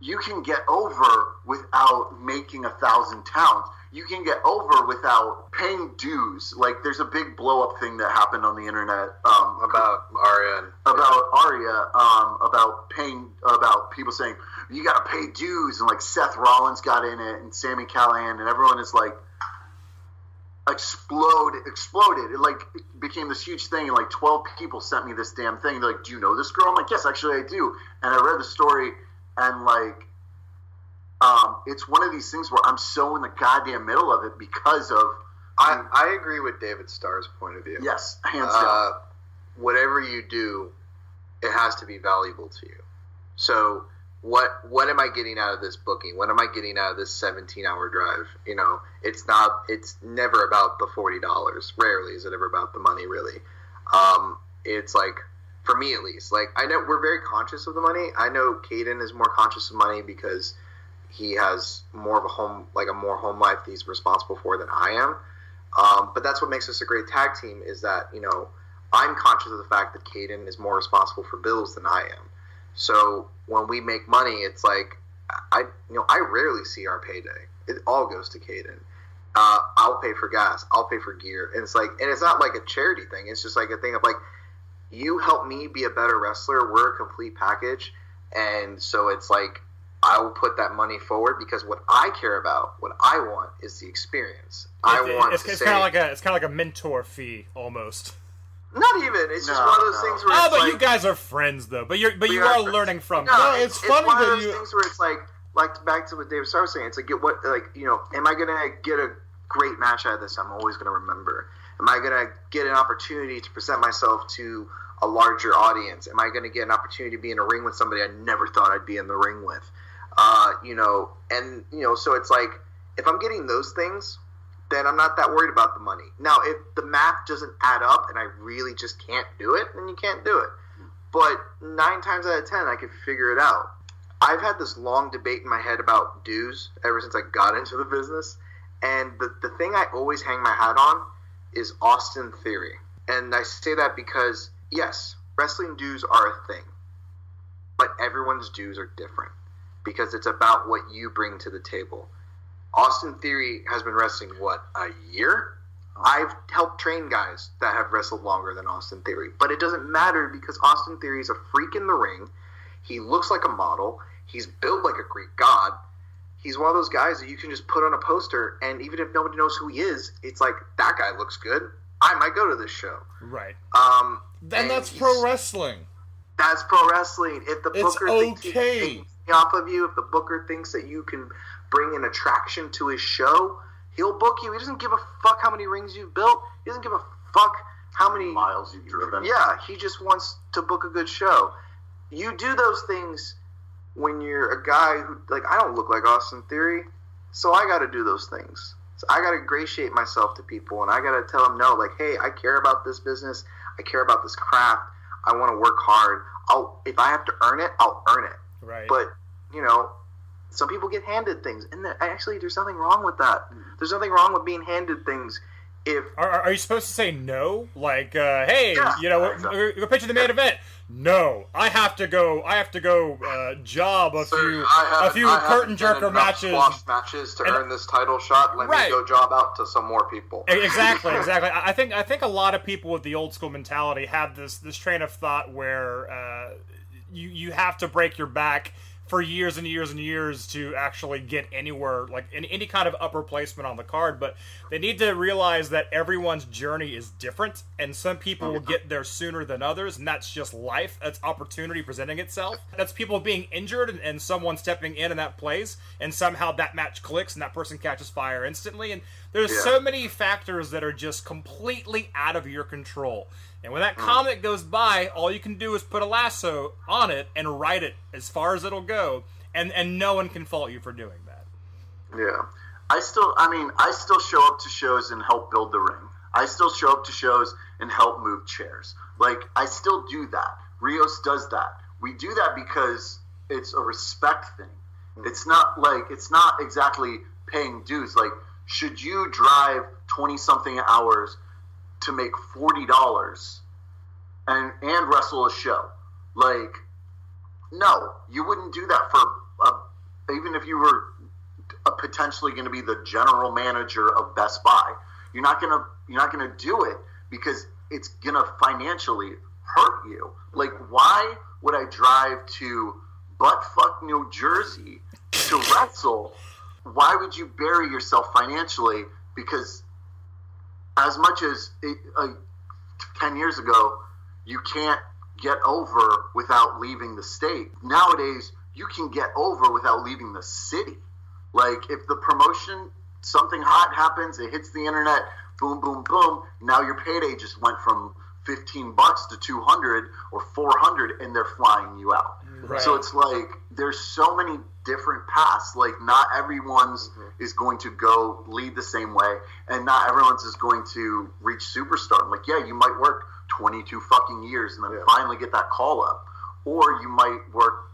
you can get over without making a thousand towns. You can get over without paying dues. Like there's a big blow up thing that happened on the internet um, about and about Aria, um, about paying, about people saying you got to pay dues, and like Seth Rollins got in it, and Sami Callihan, and everyone is like explode, exploded. It like it became this huge thing, and like twelve people sent me this damn thing. They're like, "Do you know this girl?" I'm like, "Yes, actually, I do." And I read the story, and like. um, it's one of these things where I'm so in the goddamn middle of it because of I, I agree with David Starr's point of view. yes, hands Uh, down. whatever you do, it has to be valuable to you. So what what am I getting out of this booking? What am I getting out of this 17 hour drive? You know, it's not it's never about the forty dollars. Rarely is it ever about the money really. Um, it's like for me at least, like I know we're very conscious of the money. I know Kayden is more conscious of money because he has more of a home like a more home life that he's responsible for than I am. Um, but that's what makes us a great tag team is that, you know, I'm conscious of the fact that Kayden is more responsible for bills than I am. So when we make money, it's like I, you know, I rarely see our payday. It all goes to Kayden. Uh, I'll pay for gas. I'll pay for gear, and it's like, and it's not like a charity thing. It's just like a thing of like, you help me be a better wrestler. We're a complete package, and so it's like I will put that money forward because what I care about, what I want, is the experience. I It- want it's, to it's kind of like a it's kind of like a mentor fee almost. Not even. It's just No, one of those no. things where Oh, it's but like, you guys are friends though. But you're but you are are learning from. No, them. No, it's funny one that of those you- things where it's like, like back to what David Starr was saying. It's like, get what, like you know, am I gonna get a great match out of this? I'm always gonna remember. Am I gonna get an opportunity to present myself to a larger audience? Am I gonna get an opportunity to be in a ring with somebody I never thought I'd be in the ring with? Uh, you know, and you know, so it's like, if I'm getting those things, then I'm not that worried about the money. Now, if the math doesn't add up and I really just can't do it, then you can't do it. But nine times out of ten, I can figure it out. I've had this long debate in my head about dues ever since I got into the business. And the, the thing I always hang my hat on is Austin Theory. And I say that because, yes, wrestling dues are a thing. But everyone's dues are different because it's about what you bring to the table. Austin Theory has been wrestling, what, a year? I've helped train guys that have wrestled longer than Austin Theory. But it doesn't matter because Austin Theory is a freak in the ring. He looks like a model. He's built like a Greek god. He's one of those guys that you can just put on a poster, and even if nobody knows who he is, it's like that guy looks good. I might go to this show. Right. Um, And that's pro wrestling. That's pro wrestling. If the It's booker thinks he okay. can off of you, if the booker thinks that you can bring an attraction to his show, he'll book you. He doesn't give a fuck how many rings you've built. He doesn't give a fuck how many miles you've driven. Yeah, he just wants to book a good show. You do those things when you're a guy who like I don't look like Austin Theory, so I got to do those things. So I got to ingratiate myself to people, and I got to tell them no, like, hey, I care about this business. I care about this craft. I want to work hard. I'll if I have to earn it, I'll earn it. Right. But you know, some people get handed things, and there, actually, there's nothing wrong with that. There's nothing wrong with being handed things. If Are, are are you supposed to say no? Like, uh, hey, Yeah, you know, exactly. we're, we're pitching the main event. No, I have to go. I have to go. Uh, job a Sir, few, a few I curtain jerker matches. matches to And- earn this title shot. Let Right. me go job out to some more people. Exactly, exactly. I I think I think a lot of people with the old school mentality have this this train of thought where uh, you you have to break your back for years and years and years to actually get anywhere like in any kind of upper placement on the card. But they need to realize that everyone's journey is different, and some people will get there sooner than others, and that's just life. That's opportunity presenting itself. That's people being injured and, and someone stepping in in that place, and somehow that match clicks and that person catches fire instantly. And there's Yeah. so many factors that are just completely out of your control. And when that hmm. comet goes by, all you can do is put a lasso on it and ride it as far as it'll go, and and no one can fault you for doing that. Yeah. I still, I mean, I still show up to shows and help build the ring. I still show up to shows and help move chairs. Like, I still do that. Rios does that. We do that because it's a respect thing. Hmm. It's not like, it's not exactly paying dues. Like, should you drive 20 something hours to make $40 and, and wrestle a show? Like, no, you wouldn't do that for, uh, even if you were potentially going to be the general manager of Best Buy. You're not going to you're not going to do it because it's going to financially hurt you. Like why would I drive to buttfuck New Jersey to wrestle? Why would you bury yourself financially because as much as it, uh, 10 years ago you can't get over without leaving the state. Nowadays, you can get over without leaving the city. Like if the promotion, something hot happens, it hits the internet, boom, boom, boom. Now your payday just went from fifteen bucks to two hundred or four hundred, and they're flying you out. Right. So it's like there's so many different paths. Like not everyone's is going to go lead the same way, and not everyone's is going to reach superstar. I'm Like yeah, you might work 22 fucking years and then finally get that call up, or you might work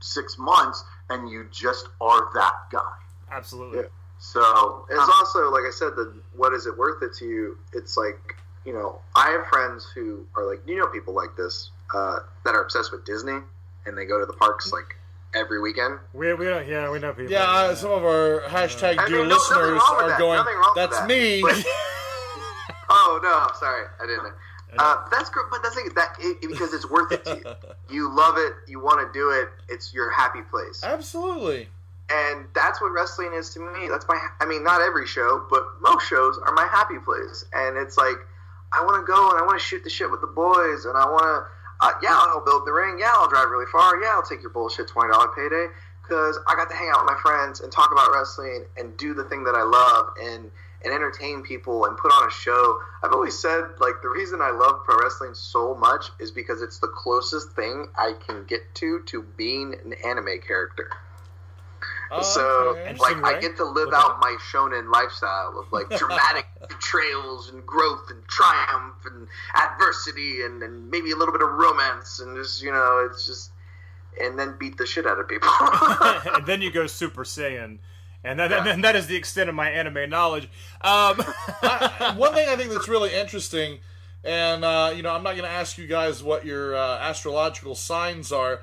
six months and you just are that guy. Absolutely. Yeah. So And it's also like I said, the what is it worth it to you? It's like you know, I have friends who are like you know people like this uh, that are obsessed with Disney and they go to the parks like every weekend. We, we don't, yeah, we know people. Yeah, uh, some of our hashtag I dear mean, no- listeners wrong with are that. going, wrong with that's that. me. But- oh no, I'm sorry, I didn't. know. Uh, that's great, but that's like, that it, because it's worth it to you. You love it. You want to do it. It's your happy place. Absolutely. and that's what wrestling is to me. That's my, I mean, not every show, but most shows are my happy place. And it's like, I want to go and I want to shoot the shit with the boys, and I want to, uh, yeah, I'll build the ring, yeah, I'll drive really far, yeah, I'll take your bullshit twenty dollar payday because I got to hang out with my friends and talk about wrestling and do the thing that I love and and entertain people and put on a show. I've always said like the reason I love pro wrestling so much is because it's the closest thing I can get to to being an anime character. Oh, So, okay. like, Interesting, I get to live out my shonen lifestyle of like dramatic betrayals and growth and triumph and adversity and, and maybe a little bit of romance and just you know it's just and then beat the shit out of people. and then you go Super Saiyan. And that, and that is the extent of my anime knowledge. Um, I- one thing I think that's really interesting, and uh, you know, I'm not going to ask you guys what your uh, astrological signs are,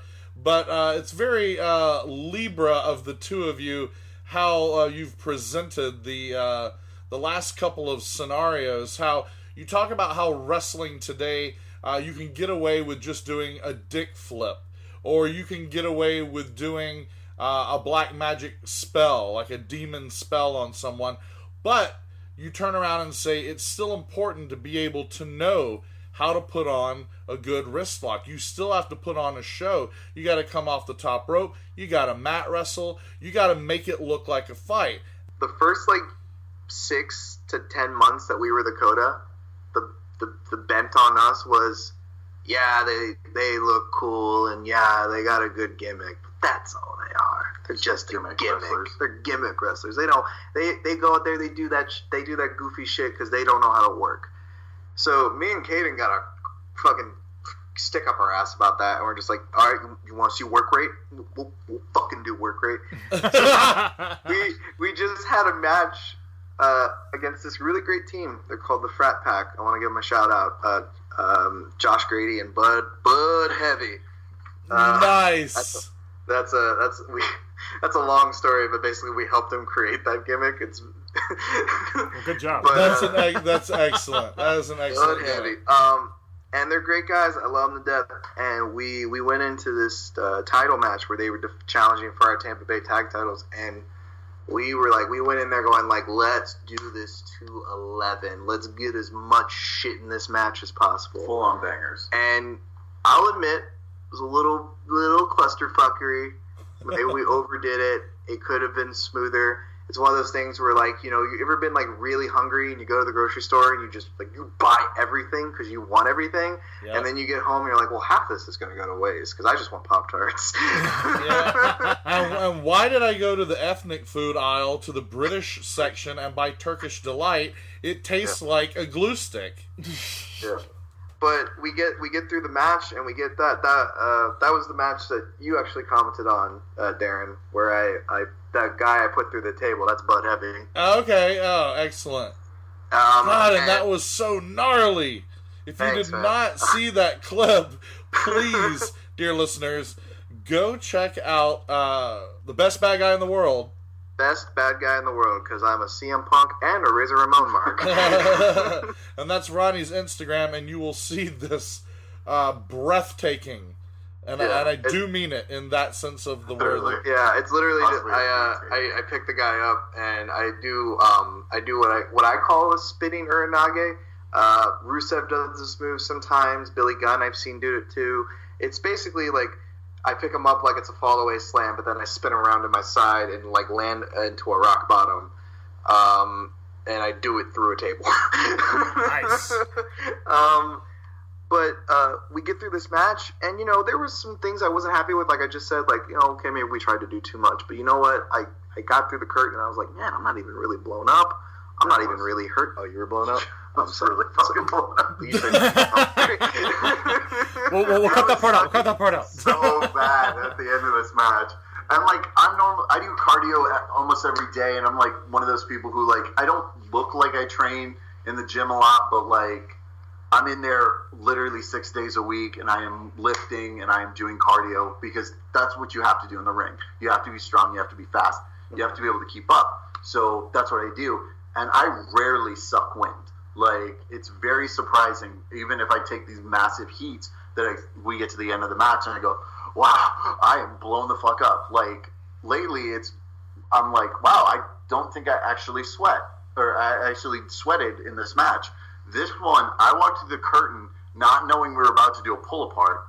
but uh, it's very uh, Libra of the two of you how uh, you've presented the uh, the last couple of scenarios. How you talk about how wrestling today, uh, you can get away with just doing a dick flip, or you can get away with doing uh, a black magic spell, like a demon spell on someone, but you turn around and say it's still important to be able to know how to put on a good wrist lock. You still have to put on a show. You got to come off the top rope. You got to mat wrestle. You got to make it look like a fight. the first like six to ten months that we were the Coda, the the, the bent on us was, yeah, they they look cool and yeah, they got a good gimmick. But that's all they are. They're just a Gimmick gimmick. wrestlers. They're gimmick wrestlers. They don't. They they go out there. They do that. sh- They do that goofy shit because they don't know how to work. So me and Kayden got a fucking stick up our ass about that, and we're just like, all right, you, you want to see work rate? We'll, we'll fucking do work rate we we just had a match uh, against this really great team. They're called the Frat Pack. I want to give them a shout out. Uh, um, Josh Grady and Bud Bud Heavy. Uh, nice. That's a, that's a that's we that's a long story, but basically we helped them create that gimmick. It's good job. But, That's uh, an that's excellent. That is an excellent. Blood heavy. Um, and they're great guys. I love them to death. And we we went into this uh, title match where they were def- challenging for our Tampa Bay tag titles, and we were like, we went in there going like, let's do this to eleven. Let's get as much shit in this match as possible. full on bangers. And I'll admit, it was a little little clusterfuckery. Maybe we overdid it. It could have been smoother. It's one of those things where, like, you know, you ever been like really hungry and you go to the grocery store and you just like you buy everything because you want everything, Yeah. and then you get home and you're like, well, half this is going to go to waste because I just want Pop Tarts. And, and why did I go to the ethnic food aisle to the British section and buy Turkish delight? It tastes like a glue stick. Yeah. But we get we get through the match and we get that that uh, that was the match that you actually commented on, uh, Daryn, where I, I that guy I put through the table. That's Bud Heavy. Okay. Oh, excellent. Um, God, and that was so gnarly. If you Thanks, did man. not see that clip, please, dear listeners, go check out uh, the best bad guy in the world. best bad guy in the world because I'm a CM Punk and a Razor Ramon mark. and that's Ronnie's Instagram, and you will see this uh, breathtaking. And, Yeah, and I do mean it in that sense of the Literally. word. yeah, it's literally just, I, uh, I I pick the guy up and I do um I do what I what I call a spinning uranage. Uh, Rusev does this move sometimes. Billy Gunn I've seen do it too. It's basically like I pick him up like it's a fall away slam, but then I spin around to my side and like land into a rock bottom. Um, and I do it through a table. Nice. um, but uh, we get through this match, and you know there was some things I wasn't happy with. Like I just said, like you know, okay, maybe we tried to do too much. But you know what? I I got through the curtain, and I was like, man, I'm not even really blown up. I'm not even really hurt. Oh, you were blown up. I'm sorry. really fucking blown up. We'll, we'll, we'll cut that part out. Cut that part out. so bad at the end of this match. And like I'm normal, I do cardio almost every day, and I'm like one of those people who like I don't look like I train in the gym a lot, but like I'm in there literally six days a week, and I am lifting and I am doing cardio because that's what you have to do in the ring. You have to be strong, you have to be fast, you have to be able to keep up. So that's what I do, and I rarely suck wind. Like it's very surprising, even if I take these massive heats, that I, we get to the end of the match and I go, "Wow, I am blown the fuck up." Like lately, it's I'm like, "Wow, I don't think I actually sweat or I actually sweated in this match." This one, I walked through the curtain not knowing we were about to do a pull apart,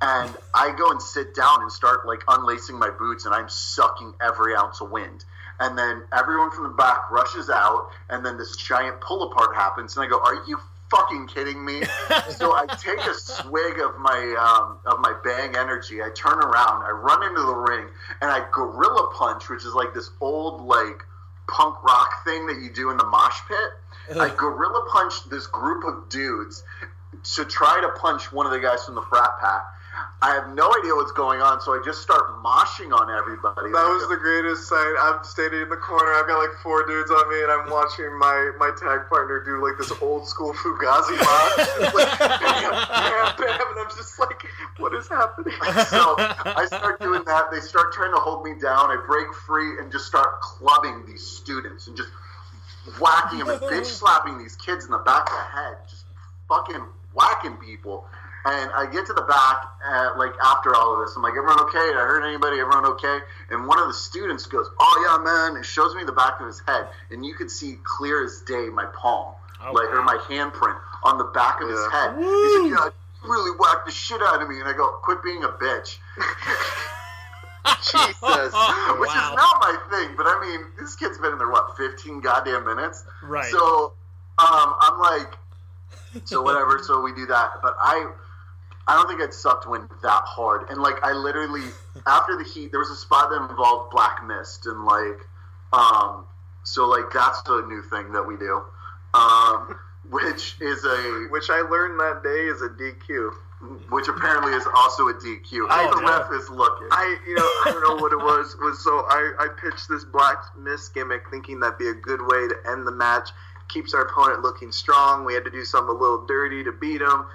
and I go and sit down and start like unlacing my boots, and I'm sucking every ounce of wind. And then everyone from the back rushes out, and then this giant pull apart happens, and I go, "Are you fucking kidding me?" so I take a swig of my um, of my Bang Energy. I turn around, I run into the ring, and I gorilla punch, which is like this old like punk rock thing that you do in the mosh pit. I gorilla punched this group of dudes to try to punch one of the guys from the frat pack. I have no idea what's going on, so I just start moshing on everybody. That was the greatest sight. I'm standing in the corner. I've got like four dudes on me, and I'm watching my, my tag partner do like this old school Fugazi mosh. Like, bam, bam, bam, and I'm just like, what is happening? so I start doing that. They start trying to hold me down. I break free and just start clubbing these students and just whacking them and bitch slapping these kids in the back of the head, just fucking whacking people. And I get to the back, uh, like after all of this, I'm like, "Everyone okay? Did I hurt anybody? Everyone okay?" And one of the students goes, "Oh yeah, man!" And shows me the back of his head, and you could see clear as day my palm, Oh, like or wow. my handprint on the back of his Yeah. head. He's like, "Yeah, you really whacked the shit out of me," and I go, "Quit being a bitch." Jesus. which Wow. is not my thing. But I mean, this kid's been in there what, fifteen goddamn minutes. Right. So, um, I'm like, so whatever. so we do that, but I, I don't think I'd sucked wind that hard. And like, I literally after the heat, there was a spot that involved black mist, and like, um, so like that's a new thing that we do, um, which is a Which I learned that day is a DQ. Which apparently is also a DQ. Oh, the ref is looking. I, you know, I don't know what it was. Was so I, I pitched this black mist gimmick, thinking that'd be a good way to end the match. Keeps our opponent looking strong. We had to do something a little dirty to beat him.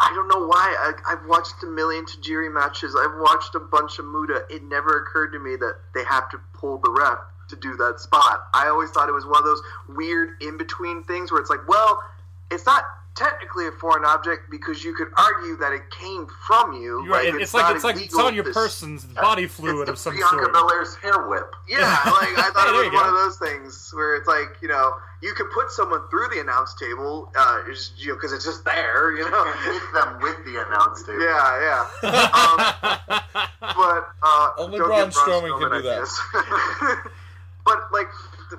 I don't know why. I, I've watched a million Tajiri matches. I've watched a bunch of Muta. It never occurred to me that they have to pull the ref to do that spot. I always thought it was one of those weird in between things where it's like, well, it's not technically a foreign object because you could argue that it came from you. You're right. Like, It's, like it's like it's on your to- person's body fluid of some the Bianca sort. Belair's hair whip. Yeah, like I thought Hey, there it was one go. of those things where it's like you know you can put someone through the announce table, uh, just, you know, because it's just there, you know. and hit them with the announce table. Yeah, yeah. Um, but uh, Only don't Braun Strowman can do that. but like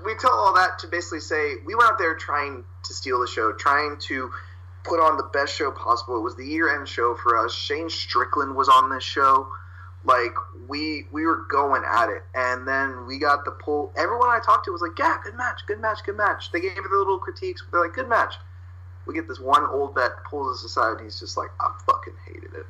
we tell all that to basically say we went out there trying to steal the show, trying to put on the best show possible. It was the year end show for us. Shane Strickland was on this show. Like we we were going at it, and then we got the pull. Everyone I talked to was like, "Yeah, good match, good match, good match." They gave it the little critiques. They're like, "Good match." We get this one old vet pulls us aside, and he's just like, "I fucking hated it.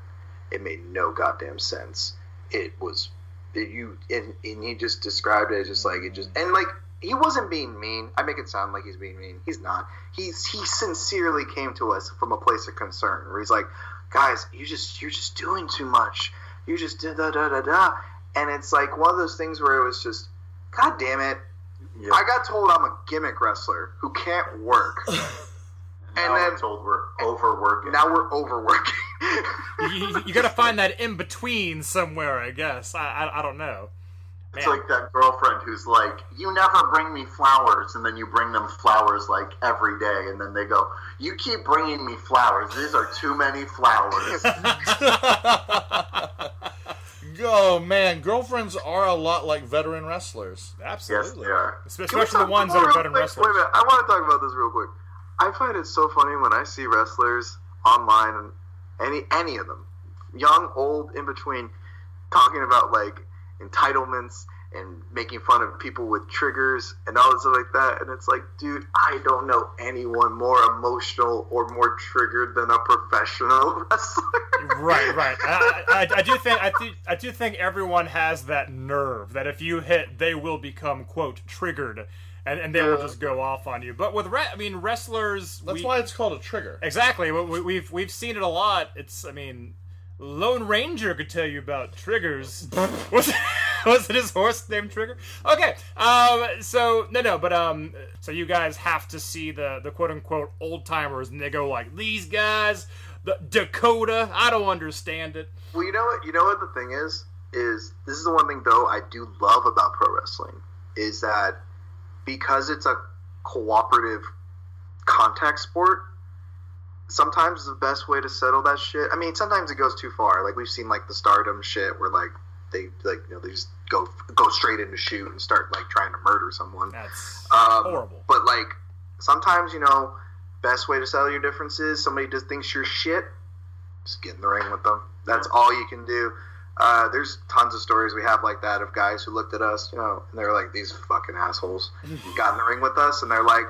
It made no goddamn sense. It was it, you and, and he just described it as just like it just and like he wasn't being mean. I make it sound like he's being mean. He's not. He's he sincerely came to us from a place of concern where he's like, guys, you just you're just doing too much. You just da da da da da. And it's like one of those things where it was just, God damn it. Yeah. I got told I'm a gimmick wrestler who can't work. and and now then- we're told we're overworking. now we're overworking. you, you got to find that in between somewhere, I guess. I, I, I don't know. It's Man. like that girlfriend who's like, "You never bring me flowers," and then you bring them flowers like every day, and then they go, "You keep bringing me flowers. These are too many flowers." oh man, girlfriends are a lot like veteran wrestlers. Absolutely. yes, they are. Especially Can the ones that are real veteran quick? wrestlers. Wait a minute, I want to talk about this real quick. I find it so funny when I see wrestlers online and any any of them, young, old, in between, talking about like entitlements and making fun of people with triggers and all this stuff like that. And it's like, dude, I don't know anyone more emotional or more triggered than a professional wrestler. right, right. I, I, I do think I, th- I do think everyone has that nerve that if you hit, they will become quote triggered, and, and they will just go off on you. But with re- I mean wrestlers, That's we- why it's called a trigger. exactly we, we- we've we've seen it a lot. It's I mean. Lone Ranger could tell you about triggers. was, was it his horse named Trigger? Okay, um, so no, no, but um, so you guys have to see the the quote unquote old timers, and they go like these guys, the Coda. I don't understand it. Well, you know what? You know what the thing is is this is the one thing though I do love about pro wrestling is that because it's a cooperative contact sport. Sometimes the best way to settle that shit. I mean, sometimes it goes too far. Like we've seen like the Stardom shit where like they like you know they just go go straight into shoot and start like trying to murder someone. That's Um, horrible. But like sometimes, you know, best way to settle your differences. Somebody just thinks you're shit. Just get in the ring with them. That's all you can do. Uh, there's tons of stories we have like that of guys who looked at us, you know, and they're like these fucking assholes. got in the ring with us, and they're like,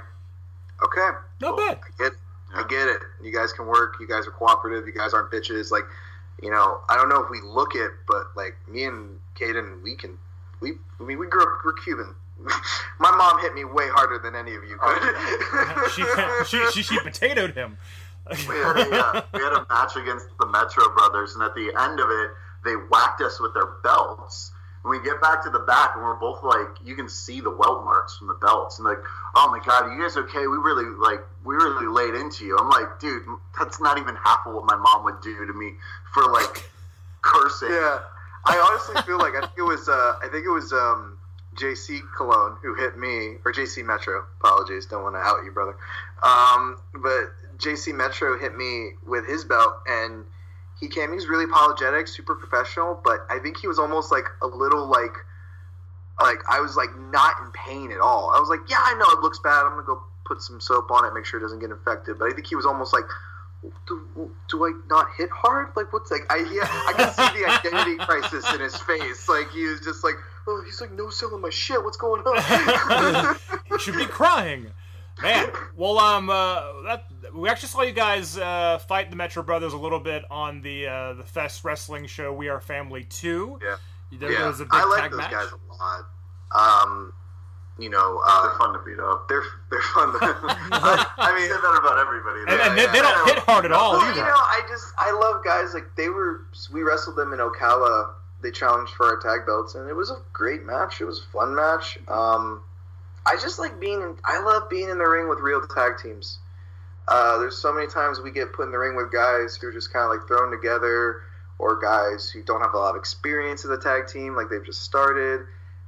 okay, Not bad. I get, I get it. You guys can work. You guys are cooperative. You guys aren't bitches. Like, you know, I don't know if we look it, but like me and Kayden, we can. We, I mean, we grew up. We're Cuban. My mom hit me way harder than any of you could. she, she, she, she potatoed him. we had, a, uh, we had a match against the Metro Brothers, and at the end of it, they whacked us with their belts. We get back to the back, and we're both like, you can see the welt marks from the belts, and like, oh my god, are you guys okay? We really like, we really laid into you. I'm like, dude, that's not even half of what my mom would do to me for like cursing. Yeah, I honestly feel like I think it was uh, I think it was um, JC Cologne who hit me or JC Metro. Apologies, don't want to out you, brother. Um, but JC Metro hit me with his belt, and he came. He was really apologetic, super professional, but I think he was almost like a little like. Like I was like not in pain at all. I was like, yeah, I know it looks bad. I'm gonna go put some soap on it, make sure it doesn't get infected. But I think he was almost like, do, do I not hit hard? Like, what's like? I yeah, I can see the identity crisis in his face. Like he was just like, oh, he's like no selling my shit. What's going on? You should be crying. Man, well, um, uh, that we actually saw you guys uh, fight the Metro Brothers a little bit on the uh, the Fest Wrestling show. We Are Family Two. yeah, There yeah. was a big I like tag those match. guys a lot. Um, you know, uh, They're fun to beat up. They're they're fun. To, I, I mean, say that about everybody. and, and they, they don't hit hard at all Well, either. you know, I just I love guys like they were. We wrestled them in Ocala. They challenged for our tag belts, and it was a great match. It was a fun match. Um, I just like being. In, I love being in the ring with real tag teams. Uh, there's so many times we get put in the ring with guys who are just kind of like thrown together, or guys who don't have a lot of experience in the tag team, like they've just started.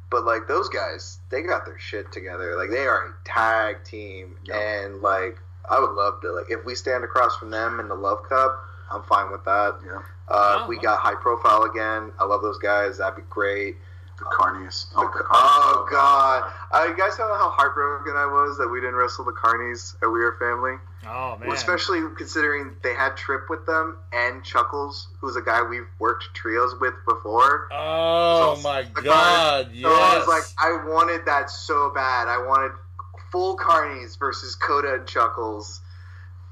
But like those guys, they got their shit together. Like they are a tag team, and like I would love to like if we stand across from them in the Love Cup, I'm fine with that. Yeah. Uh, Oh, we wow. got high profile again. I love those guys. That'd be great. The Carnies. The- oh God! Uh, you guys know how heartbroken I was that we didn't wrestle the Carnies at We Are Family. Oh man, especially considering they had Trip with them and Chuckles, who's a guy we've worked trios with before. Oh So- my the god, So yes. I was like, I wanted that so bad. I wanted full Carnies versus Coda and Chuckles.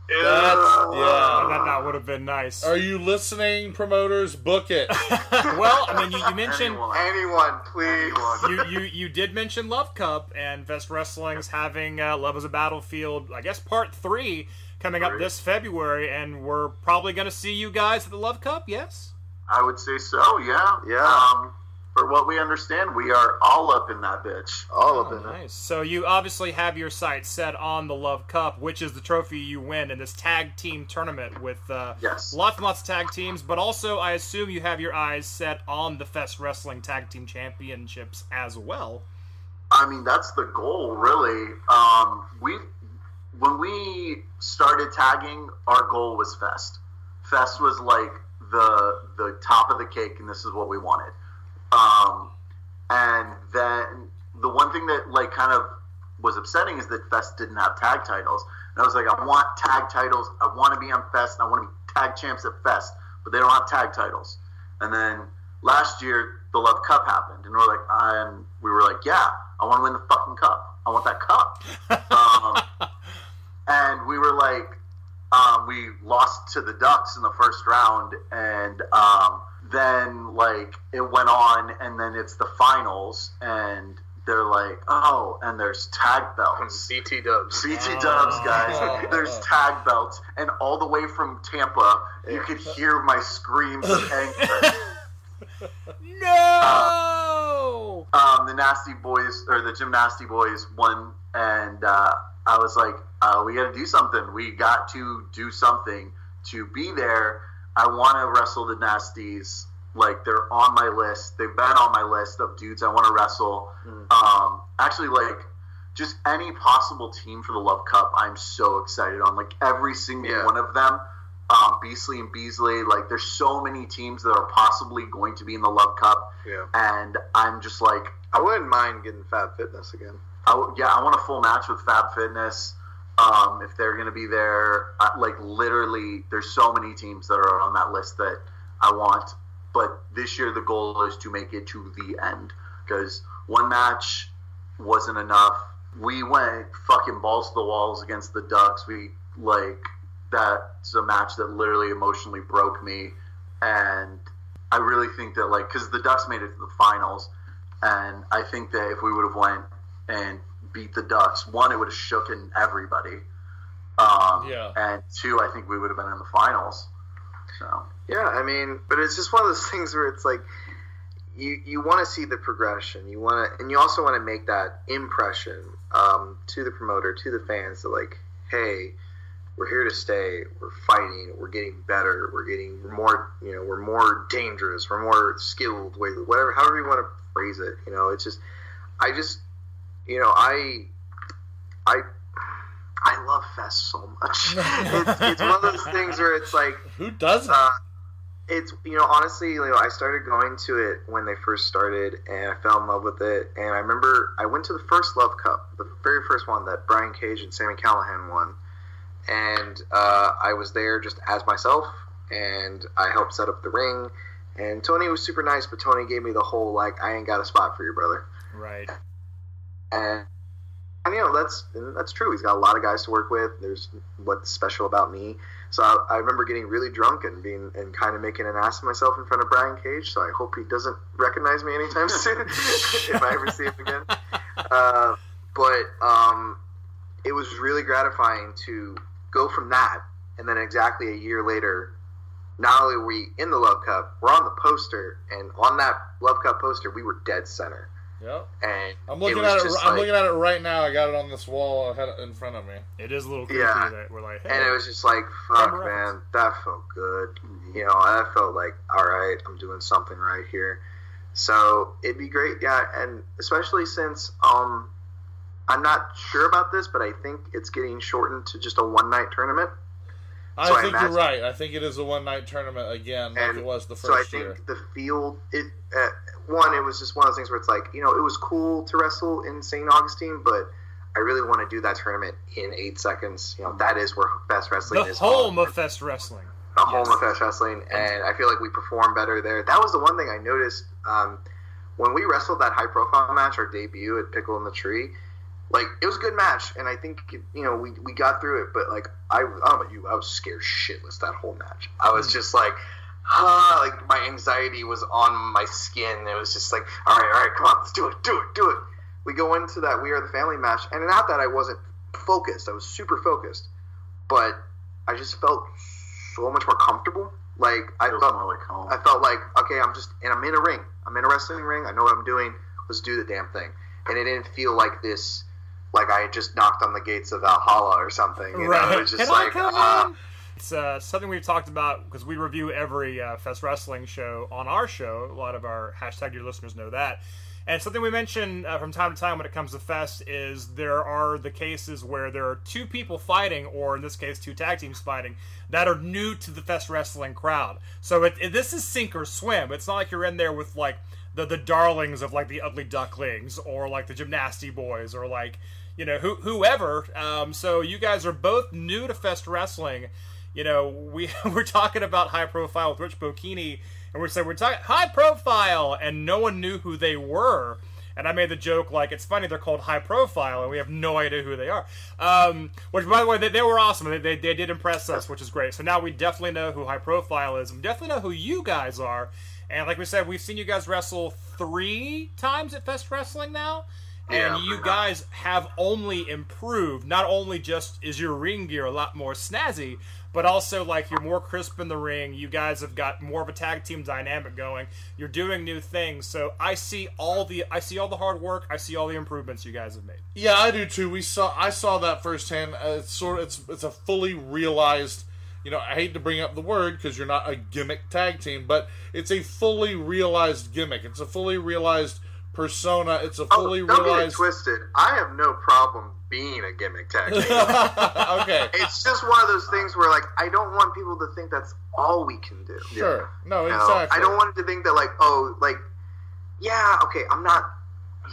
That's- yeah. that, that would have been nice. Are you listening, promoters? Book it. well, I mean, you, you mentioned Anyone. Anyone, please. Anyone. you, you you did mention Love Cup and Fest Wrestling's having uh, Love is a Battlefield, I guess part three coming up this February, and we're probably going to see you guys at the Love Cup. Yes. I would say so. Yeah. Yeah. Um, for what we understand, we are all up in that bitch. All Oh, of it. nice. So you obviously have your sights set on the Love Cup, which is the trophy you win in this tag team tournament with uh, Yes. lots and lots of tag teams. But also, I assume you have your eyes set on the Fest Wrestling Tag Team Championships as well. I mean, that's the goal, really. Um, we when we started tagging, our goal was Fest. Fest was like the the top of the cake, and this is what we wanted. Um, and then the one thing that like kind of was upsetting is that Fest didn't have tag titles. And I was like, I want tag titles. I want to be on Fest. I want to be tag champs at Fest, but they don't have tag titles. And then last year, the Love Cup happened, and we're like, and we were like, yeah, I want to win the fucking cup. I want that cup. um, and we were like, um, we lost to the Ducks in the first round, and um, then like it went on, and then it's the finals, and they're like, oh, and there's tag belts. CT Dubs. CT Dubs, guys. There's tag belts, and all the way from Tampa, you could hear my screams of anger. No. um, the Nasty Boys or the Gymnasty Boys won, and uh, I was like, uh, "We got to do something. We got to do something to be there. I want to wrestle the Nasties. Like they're on my list. They've been on my list of dudes I want to wrestle. Um, actually, like just any possible team for the Love Cup, I'm so excited on. Like every single Yeah. one of them. Um, Beasley and Beasley, like there's so many teams that are possibly going to be in the Love Cup, Yeah. and I'm just like, I wouldn't mind getting Fab Fitness again. I w- yeah, I want a full match with Fab Fitness. Um, if they're going to be there, like literally, there's so many teams that are on that list that I want. But this year, the goal is to make it to the end because one match wasn't enough. We went fucking balls to the walls against the Ducks. We like that's a match that literally emotionally broke me, and I really think that like because the Ducks made it to the finals, and I think that if we would have went and beat the Ducks, one it would have shooken everybody, um, Yeah. and two I think we would have been in the finals. So Yeah, I mean, but it's just one of those things where it's like you you want to see the progression. You want to, and you also want to make that impression um, to the promoter, to the fans, that like, hey, we're here to stay. We're fighting. We're getting better. We're getting more, you know, we're more dangerous. We're more skilled. Whatever, however you want to phrase it. You know, it's just, I just, you know, I, I. I love Fest so much. it's, it's one of those things where it's like, Who doesn't? uh, it's you know honestly, you know, I started going to it when they first started, and I fell in love with it. And I remember I went to the first Love Cup, the very first one that Brian Cage and Sami Callihan won, and uh, I was there just as myself, and I helped set up the ring. And Tony was super nice, but Tony gave me the whole like, "I ain't got a spot for you, brother." Right. And and you know that's that's true. He's got a lot of guys to work with. There's what's special about me. So I, I remember getting really drunk and being and kind of making an ass of myself in front of Brian Cage. So I hope he doesn't recognize me anytime soon if I ever see him again. Uh, but um, it was really gratifying to go from that and then exactly a year later. Not only were we in the Love Cup, we're on the poster, and on that Love Cup poster, we were dead center. Yep. And I'm looking was at it. I'm like- looking at it right now. I got it on this wall ahead in front of me. It is a little creepy Yeah. that we're like, hey, and it was just like, fuck, Remember man, that felt good. You know, I felt like, all right, I'm doing something right here. So it'd be great, yeah, and especially since um, I'm not sure about this, but I think it's getting shortened to just a one night tournament. I So I think imagine- you're right. I think it is a one night tournament again, like And it was the first year. so I think year. the field, it uh, one, it was just one of those things where it's like, you know, it was cool to wrestle in St. Augustine, but I really want to do that tournament in eight seconds. You know, that is where Fest Wrestling the is. home of Fest Wrestling. the home of Fest Wrestling, and I feel like we perform better there. That was the one thing I noticed um, when we wrestled that high profile match, our debut at Pickle in the Tree. Like it was a good match, and I think you know we, we got through it. But like I, I don't know about you, I was scared shitless that whole match. I was just like, ah, like my anxiety was on my skin. It was just like, all right, all right, come on, let's do it, do it, do it. We go into that We Are the Family match, and not that I wasn't focused, I was super focused, but I just felt so much more comfortable. Like I feels felt more like home. I felt like okay, I'm just and I'm in a ring. I'm in a wrestling ring. I know what I'm doing. Let's do the damn thing. And it didn't feel like this, like I had just knocked on the gates of Valhalla or something. You know, it was just Can I like come uh, in? It's uh, something we've talked about because we review every uh, Fest Wrestling show on our show. A lot of our hashtag your listeners know that. And something we mention uh, from time to time when it comes to Fest is there are the cases where there are two people fighting, or in this case, two tag teams fighting, that are new to the Fest wrestling crowd. So it, it, this is sink or swim. It's not like you're in there with like the the darlings of like the Ugly Ducklings or like the Gymnasty Boys or like you know who, whoever. Um, so you guys are both new to Fest wrestling. You know we we're talking about high profile with Rich Bocchini, and we're saying we're talking high profile, and no one knew who they were. And I made the joke like it's funny they're called high profile and we have no idea who they are. Um, which by the way they, they were awesome. They, they, they did impress us, which is great. So now we definitely know who high profile is. We definitely know who you guys are. And like we said, we've seen you guys wrestle three times at Fest Wrestling now. And Yeah, you guys have only improved. Not only just is your ring gear a lot more snazzy, but also like you're more crisp in the ring. You guys have got more of a tag team dynamic going. You're doing new things. So I see all the I see all the hard work. I see all the improvements you guys have made. Yeah, I do too. We saw I saw that firsthand. Uh, it's sort of it's it's a fully realized. You know, I hate to bring up the word because you're not a gimmick tag team, but it's a fully realized gimmick. It's a fully realized persona. It's a oh, fully Oh, don't get realized. twisted. I have no problem being a gimmick tag okay, it's just one of those things where like I don't want people to think that's all we can do. sure. No, You know. I don't want to think that like oh like yeah okay I'm not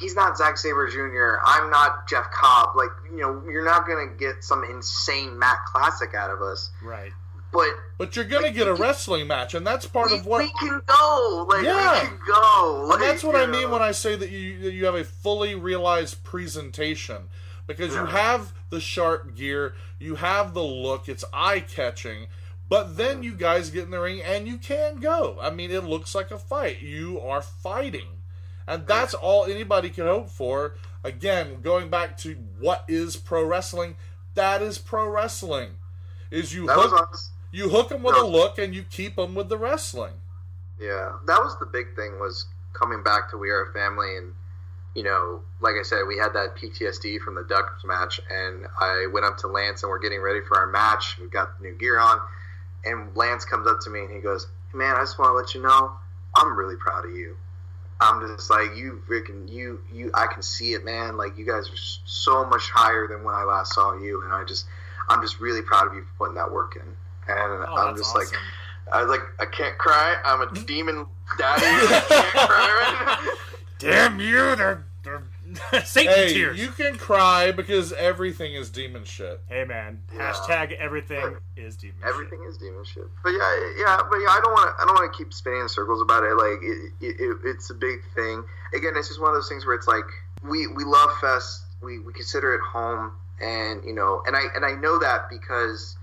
he's not Zack Sabre Jr. I'm not Jeff Cobb like you know you're not gonna get some insane mat classic out of us Right. But But you're gonna get a wrestling match, and that's part we, of what. we can go like Yeah. we can go like, And that's what I mean know. when I say that you that you have a fully realized presentation because you have the sharp gear, you have the look, it's eye catching, but then mm-hmm. you guys get in the ring and you can go. I mean, it looks like a fight. You are fighting, and that's all anybody can hope for. Again, going back to what is pro wrestling, that is pro wrestling. Is you that hook. You hook them with a look and you keep them with the wrestling. Yeah, that was the big thing was coming back to We Are a Family, and you know, like I said, we had that PTSD from the Ducks match, and I went up to Lance, and we're getting ready for our match. We got the new gear on, and Lance comes up to me and he goes, hey, "Man, I just want to let you know, I'm really proud of you." I'm just like you, freaking you, you. I can see it, man. Like you guys are so much higher than when I last saw you, and I just, I'm just really proud of you for putting that work in. And Oh, I'm that's just like. I was like, I can't cry. I'm a hmm? demon daddy. I can't cry right now. Damn you! They're they're Satan Hey, tears. you can cry because everything is demon shit. Hey man, Yeah. hashtag everything is demon. shit. Everything is demon shit. But yeah, yeah, but yeah, I don't want to. I don't want to keep spinning in circles about it. Like it, it, it, it's a big thing. Again, it's just one of those things where it's like we we love Fest. We we consider it home, and you know, and I and I know that because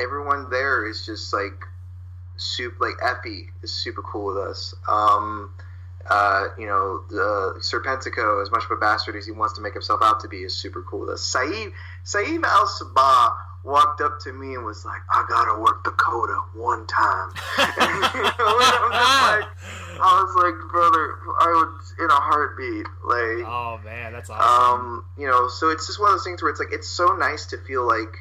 everyone there is just like super. Like Effy is super cool with us. Um, uh, you know, the Serpentico, as much of a bastard as he wants to make himself out to be, is super cool with us. Saieve, Saieve Al Sabah walked up to me and was like, I gotta work the Coda one time. you know, and like, I was like, brother, I would, in a heartbeat. Like, Oh man, that's awesome. um, you know, so it's just one of those things where it's like it's so nice to feel like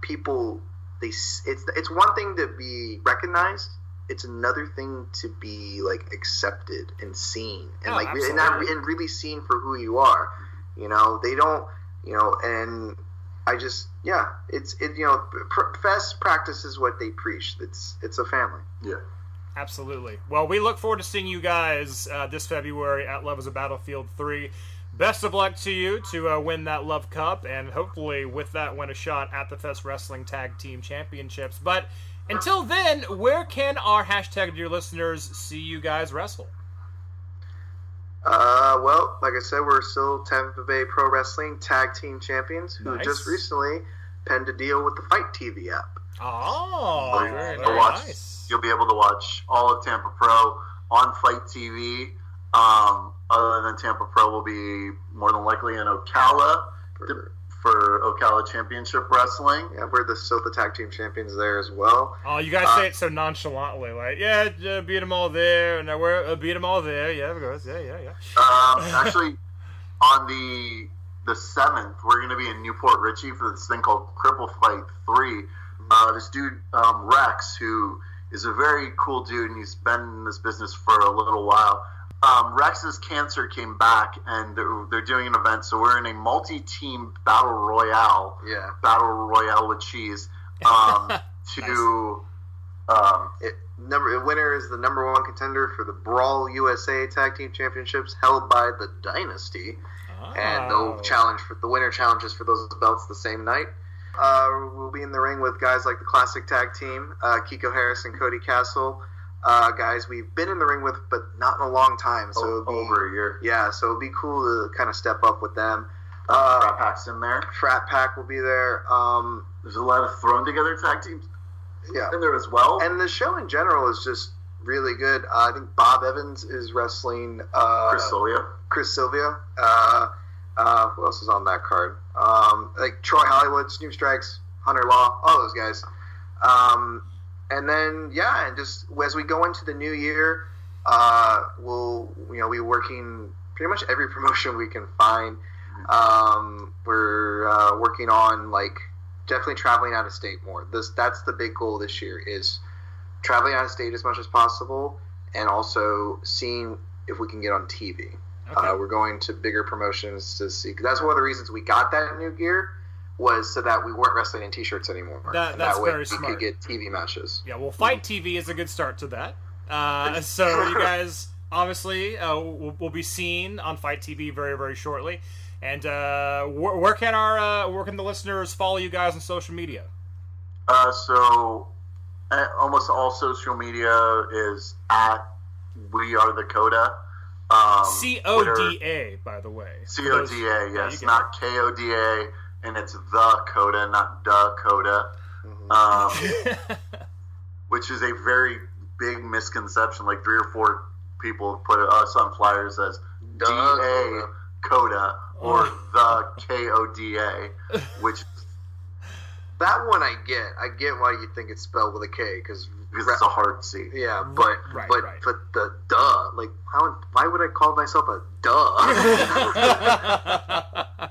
people they it's it's one thing to be recognized, it's another thing to be like accepted and seen and Oh, like and, not, and really seen for who you are. You know, they don't, you know, and I just yeah, it's it you know, pr- fest practices what they preach. It's it's a family. Yeah. Absolutely. Well, we look forward to seeing you guys uh, this February at Love is a Battlefield 3. Best of luck to you to uh, win that Love Cup, and hopefully, with that, win a shot at the Fest Wrestling Tag Team Championships. But until then, where can our hashtag dear listeners see you guys wrestle? Uh, well, like I said, we're still Tampa Bay Pro Wrestling Tag Team Champions, who Nice. just recently penned a deal with the Fight TV app. Oh, So very, very watch- nice. You'll be able to watch all of Tampa Pro on Fight TV. Um, other than Tampa Pro, will be more than likely in Ocala For, for Ocala Championship Wrestling. yeah, we're the still the Tag Team Champions there as well. Oh, you guys say it so nonchalantly, like, yeah, uh, beat them all there, and we're uh, beat them all there. Yeah, of course, yeah, yeah, yeah. Um, actually, on the the seventh, we're going to be in New Port Richey for this thing called Cripple Fight Three. Uh, this dude um, Rex, who is a very cool dude, and he's been in this business for a little while. Um, Rex's cancer came back, and they're, they're doing an event. So we're in a multi-team battle royale. Yeah. Battle royale with cheese. Um, to um, It, number winner is the number one contender for the Brawl USA Tag Team Championships held by the Dynasty, and Oh. they'll challenge for the winner challenges for those belts the same night. Uh, we'll be in the ring with guys like the Classic Tag Team, uh, Kiko Harris and Cody Castle. Uh, guys we've been in the ring with, but not in a long time. So o- be, over a year. yeah, so it'll be cool to kind of step up with them. Uh, Frat Pack's in there. Frat Pack will be there. Um, There's a lot of thrown together tag teams yeah, in there as well. and the show in general is just really good. Uh, I think Bob Evans is wrestling uh, Chris Solia. Chris Sylvia. Uh, uh, who else is on that card? Um, like Troy Hollywood, Snoop Strikes, Hunter Law, all those guys. Um, and then yeah, and just as we go into the new year, uh, we'll you know be working pretty much every promotion we can find. Um, we're uh, working on like definitely traveling out of state more. This that's the big goal this year is traveling out of state as much as possible, and also seeing if we can get on TV. Uh, we're going to bigger promotions to see. Cause that's one of the reasons we got that new gear was so that we weren't wrestling in t-shirts anymore. That- And that's that way very we smart. could get TV matches. Yeah, well, Fight TV is a good start to that. Uh, so you guys obviously uh, will, will be seen on Fight TV very, very shortly. And uh, where, where can our uh, where can the listeners follow you guys on social media? Uh, so uh, almost all social media is at We Are the Coda. Um, C O D A, by the way. C O D A, Yeah, yes, not K O D A, and it's the Coda, not the Coda, um, which is a very big misconception. Like three or four people put us on flyers as D A Coda or Oh. the K O D A, which That one I get. I get why you think it's spelled with a K because because it's a hard C. yeah, but Right, but right. but the duh, like how? Why would I call myself a duh?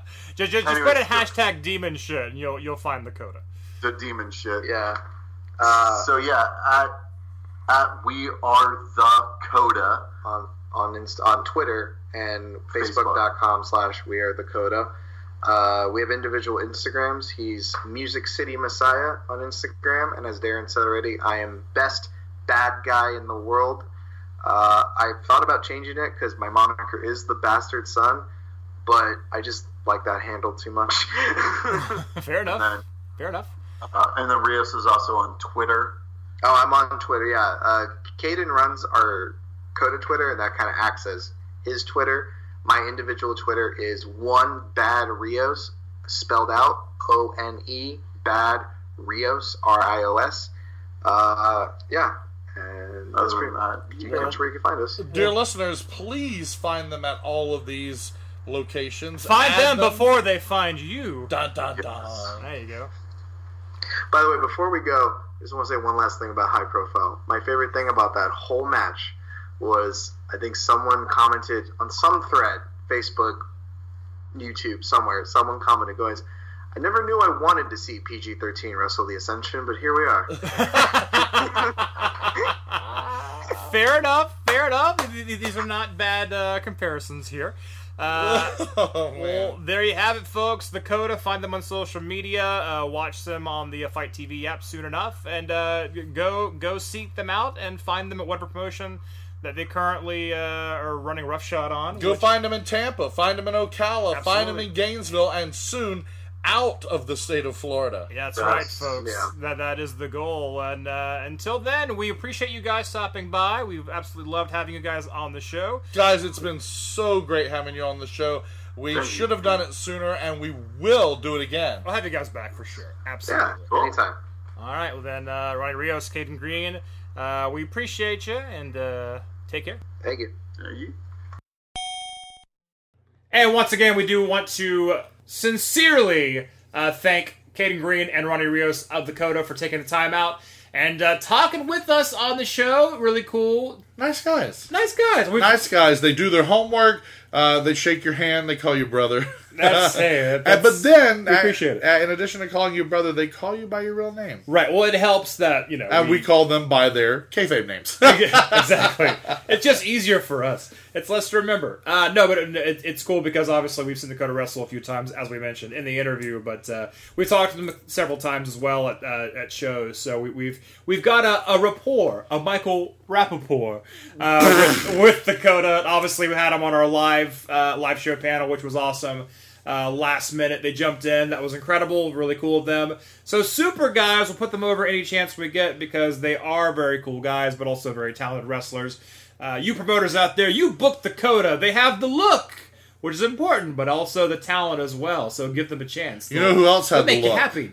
just just, just Anyways, put in hashtag demon shit and you'll you'll find the coda. The demon shit. yeah. Uh, so yeah, at at we are the Coda. on on Inst- on Twitter and Facebook. Facebook.com slash We Are the Coda. Uh, we have individual Instagrams. He's Music City Messiah on Instagram, and as Daryn said already, I am best bad guy in the world. Uh, I thought about changing it because my moniker is the bastard son, but I just like that handle too much. Fair enough. Then, Fair enough. uh, and then Rios is also on Twitter. Oh, I'm on Twitter. Yeah, uh, Kayden runs our Coda Twitter, and that kind of acts as his Twitter. My individual Twitter is one bad Rios, spelled out O N E bad Rios R I O S. Uh, yeah, and that's pretty, than that, pretty much where you can find us. Dear listeners, please find them at all of these locations. Find Add them before they find you. Dun, dun, dun. There you go. By the way, before we go, I just want to say one last thing about high profile. My favorite thing about that whole match was I think someone commented on some thread, Facebook, YouTube, somewhere. Someone commented, going, "I never knew I wanted to see PG-13 wrestle the Ascension, but here we are." fair enough. Fair enough. Th- th- These are not bad uh, comparisons here. Uh, Oh, well, there you have it, folks. The Coda. Find them on social media. Uh, watch them on the uh, Fight TV app soon enough, and uh, go go seek them out and find them at whatever promotion that they currently uh, are running roughshod on. Go which- find them in Tampa, find them in Ocala, find them in Gainesville, and soon out of the state of Florida. Yeah, that's Yes, right, folks. yeah. That that is the goal. And uh, until then, we appreciate you guys stopping by. We've absolutely loved having you guys on the show. Guys, it's been so great having you on the show. We Thank should you. have done it sooner, and we will do it again. We'll have you guys back for sure. yeah, Absolutely. anytime. All right. Well then, uh, Ronnie Rios, Kayden Greene, uh, we appreciate you and uh, take care. Thank you. Yeah, you- And once again, we do want to sincerely uh, thank Kayden Greene and Ronnie Rios of the Coda for taking the time out and uh, talking with us on the show. Really cool. Nice guys. Nice guys. We, Nice guys. They do their homework. Uh, they shake your hand. They call you brother. That's- hey, And- that's- but then, we appreciate it. uh, in addition to calling you brother, they call you by your real name, Right. Well, it helps that you know. and we call them by their kayfabe names. exactly. It's just easier for us. It's less to remember. Uh, no, but it, it, it's cool because obviously we've seen the Coda wrestle a few times, as we mentioned in the interview. But uh, we talked to them several times as well at, uh, at shows. So we, we've we've got a, a rapport, a Michael Rappaport uh, with, with the Coda. Obviously, we had him on our live uh, live show panel, which was awesome. Uh, last minute, they jumped in. That was incredible. Really cool of them. So, super guys, we'll put them over any chance we get because they are very cool guys, but also very talented wrestlers. Uh, you promoters out there, you book the Coda. They have the look, which is important, but also the talent as well. So, give them a chance. You know who else had the make you look? happy.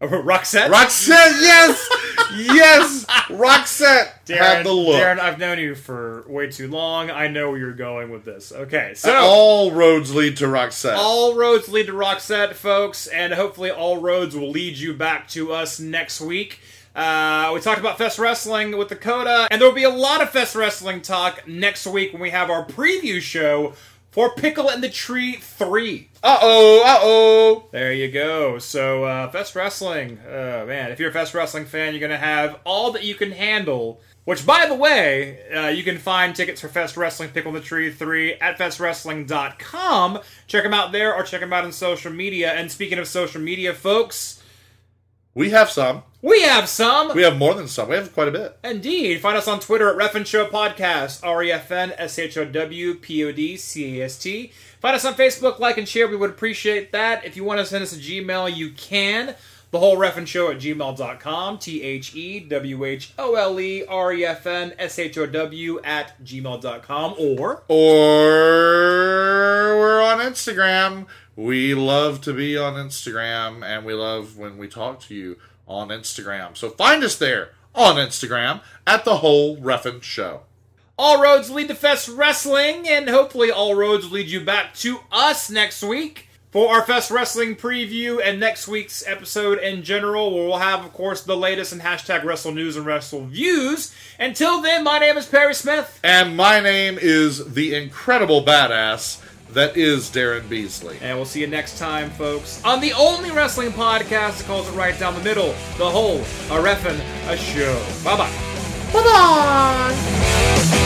Roxette? Roxette, yes, yes, Roxette Daryn, had the look. Daryn, I've known you for way too long. I know where you're going with this. Okay, so all roads lead to Roxette. All roads lead to Roxette, folks, and hopefully all roads will lead you back to us next week. Uh, we talked about Fest Wrestling with the Coda, and there will be a lot of Fest Wrestling talk next week when we have our preview show for Pickle and the Tree 3. Uh oh, uh oh. There you go. So, uh, Fest Wrestling, uh, man, if you're a Fest Wrestling fan, you're going to have all that you can handle. Which, by the way, uh, you can find tickets for Fest Wrestling Pickle in the Tree 3 at festwrestling.com. Check them out there or check them out on social media. And speaking of social media, folks, We have some. we have some. We have more than some. We have quite a bit. Indeed. Find us on Twitter at Refn Show Podcast, R E F N S H O W P O D C A S T. Find us on Facebook, like and share. We would appreciate that. If you want to send us a Gmail, you can. The whole Refn Show at gmail.com. T H E W H O L E R E F N S H O W at gmail.com. Or Or we're on Instagram. We love to be on Instagram, and we love when we talk to you on Instagram. So find us there on Instagram at the whole Ref'n Show. all roads lead to Fest Wrestling, and hopefully all roads lead you back to us next week for our Fest Wrestling preview and next week's episode in general, where we'll have, of course, the latest in hashtag Wrestle News and Wrestle Views. Until then, my name is Perry Smith, And my name is the incredible badass that is Daryn Beasley. and we'll see you next time, folks, on the only wrestling podcast that calls it right down the middle, the whole, a reffin' a show. Bye bye. Bye bye.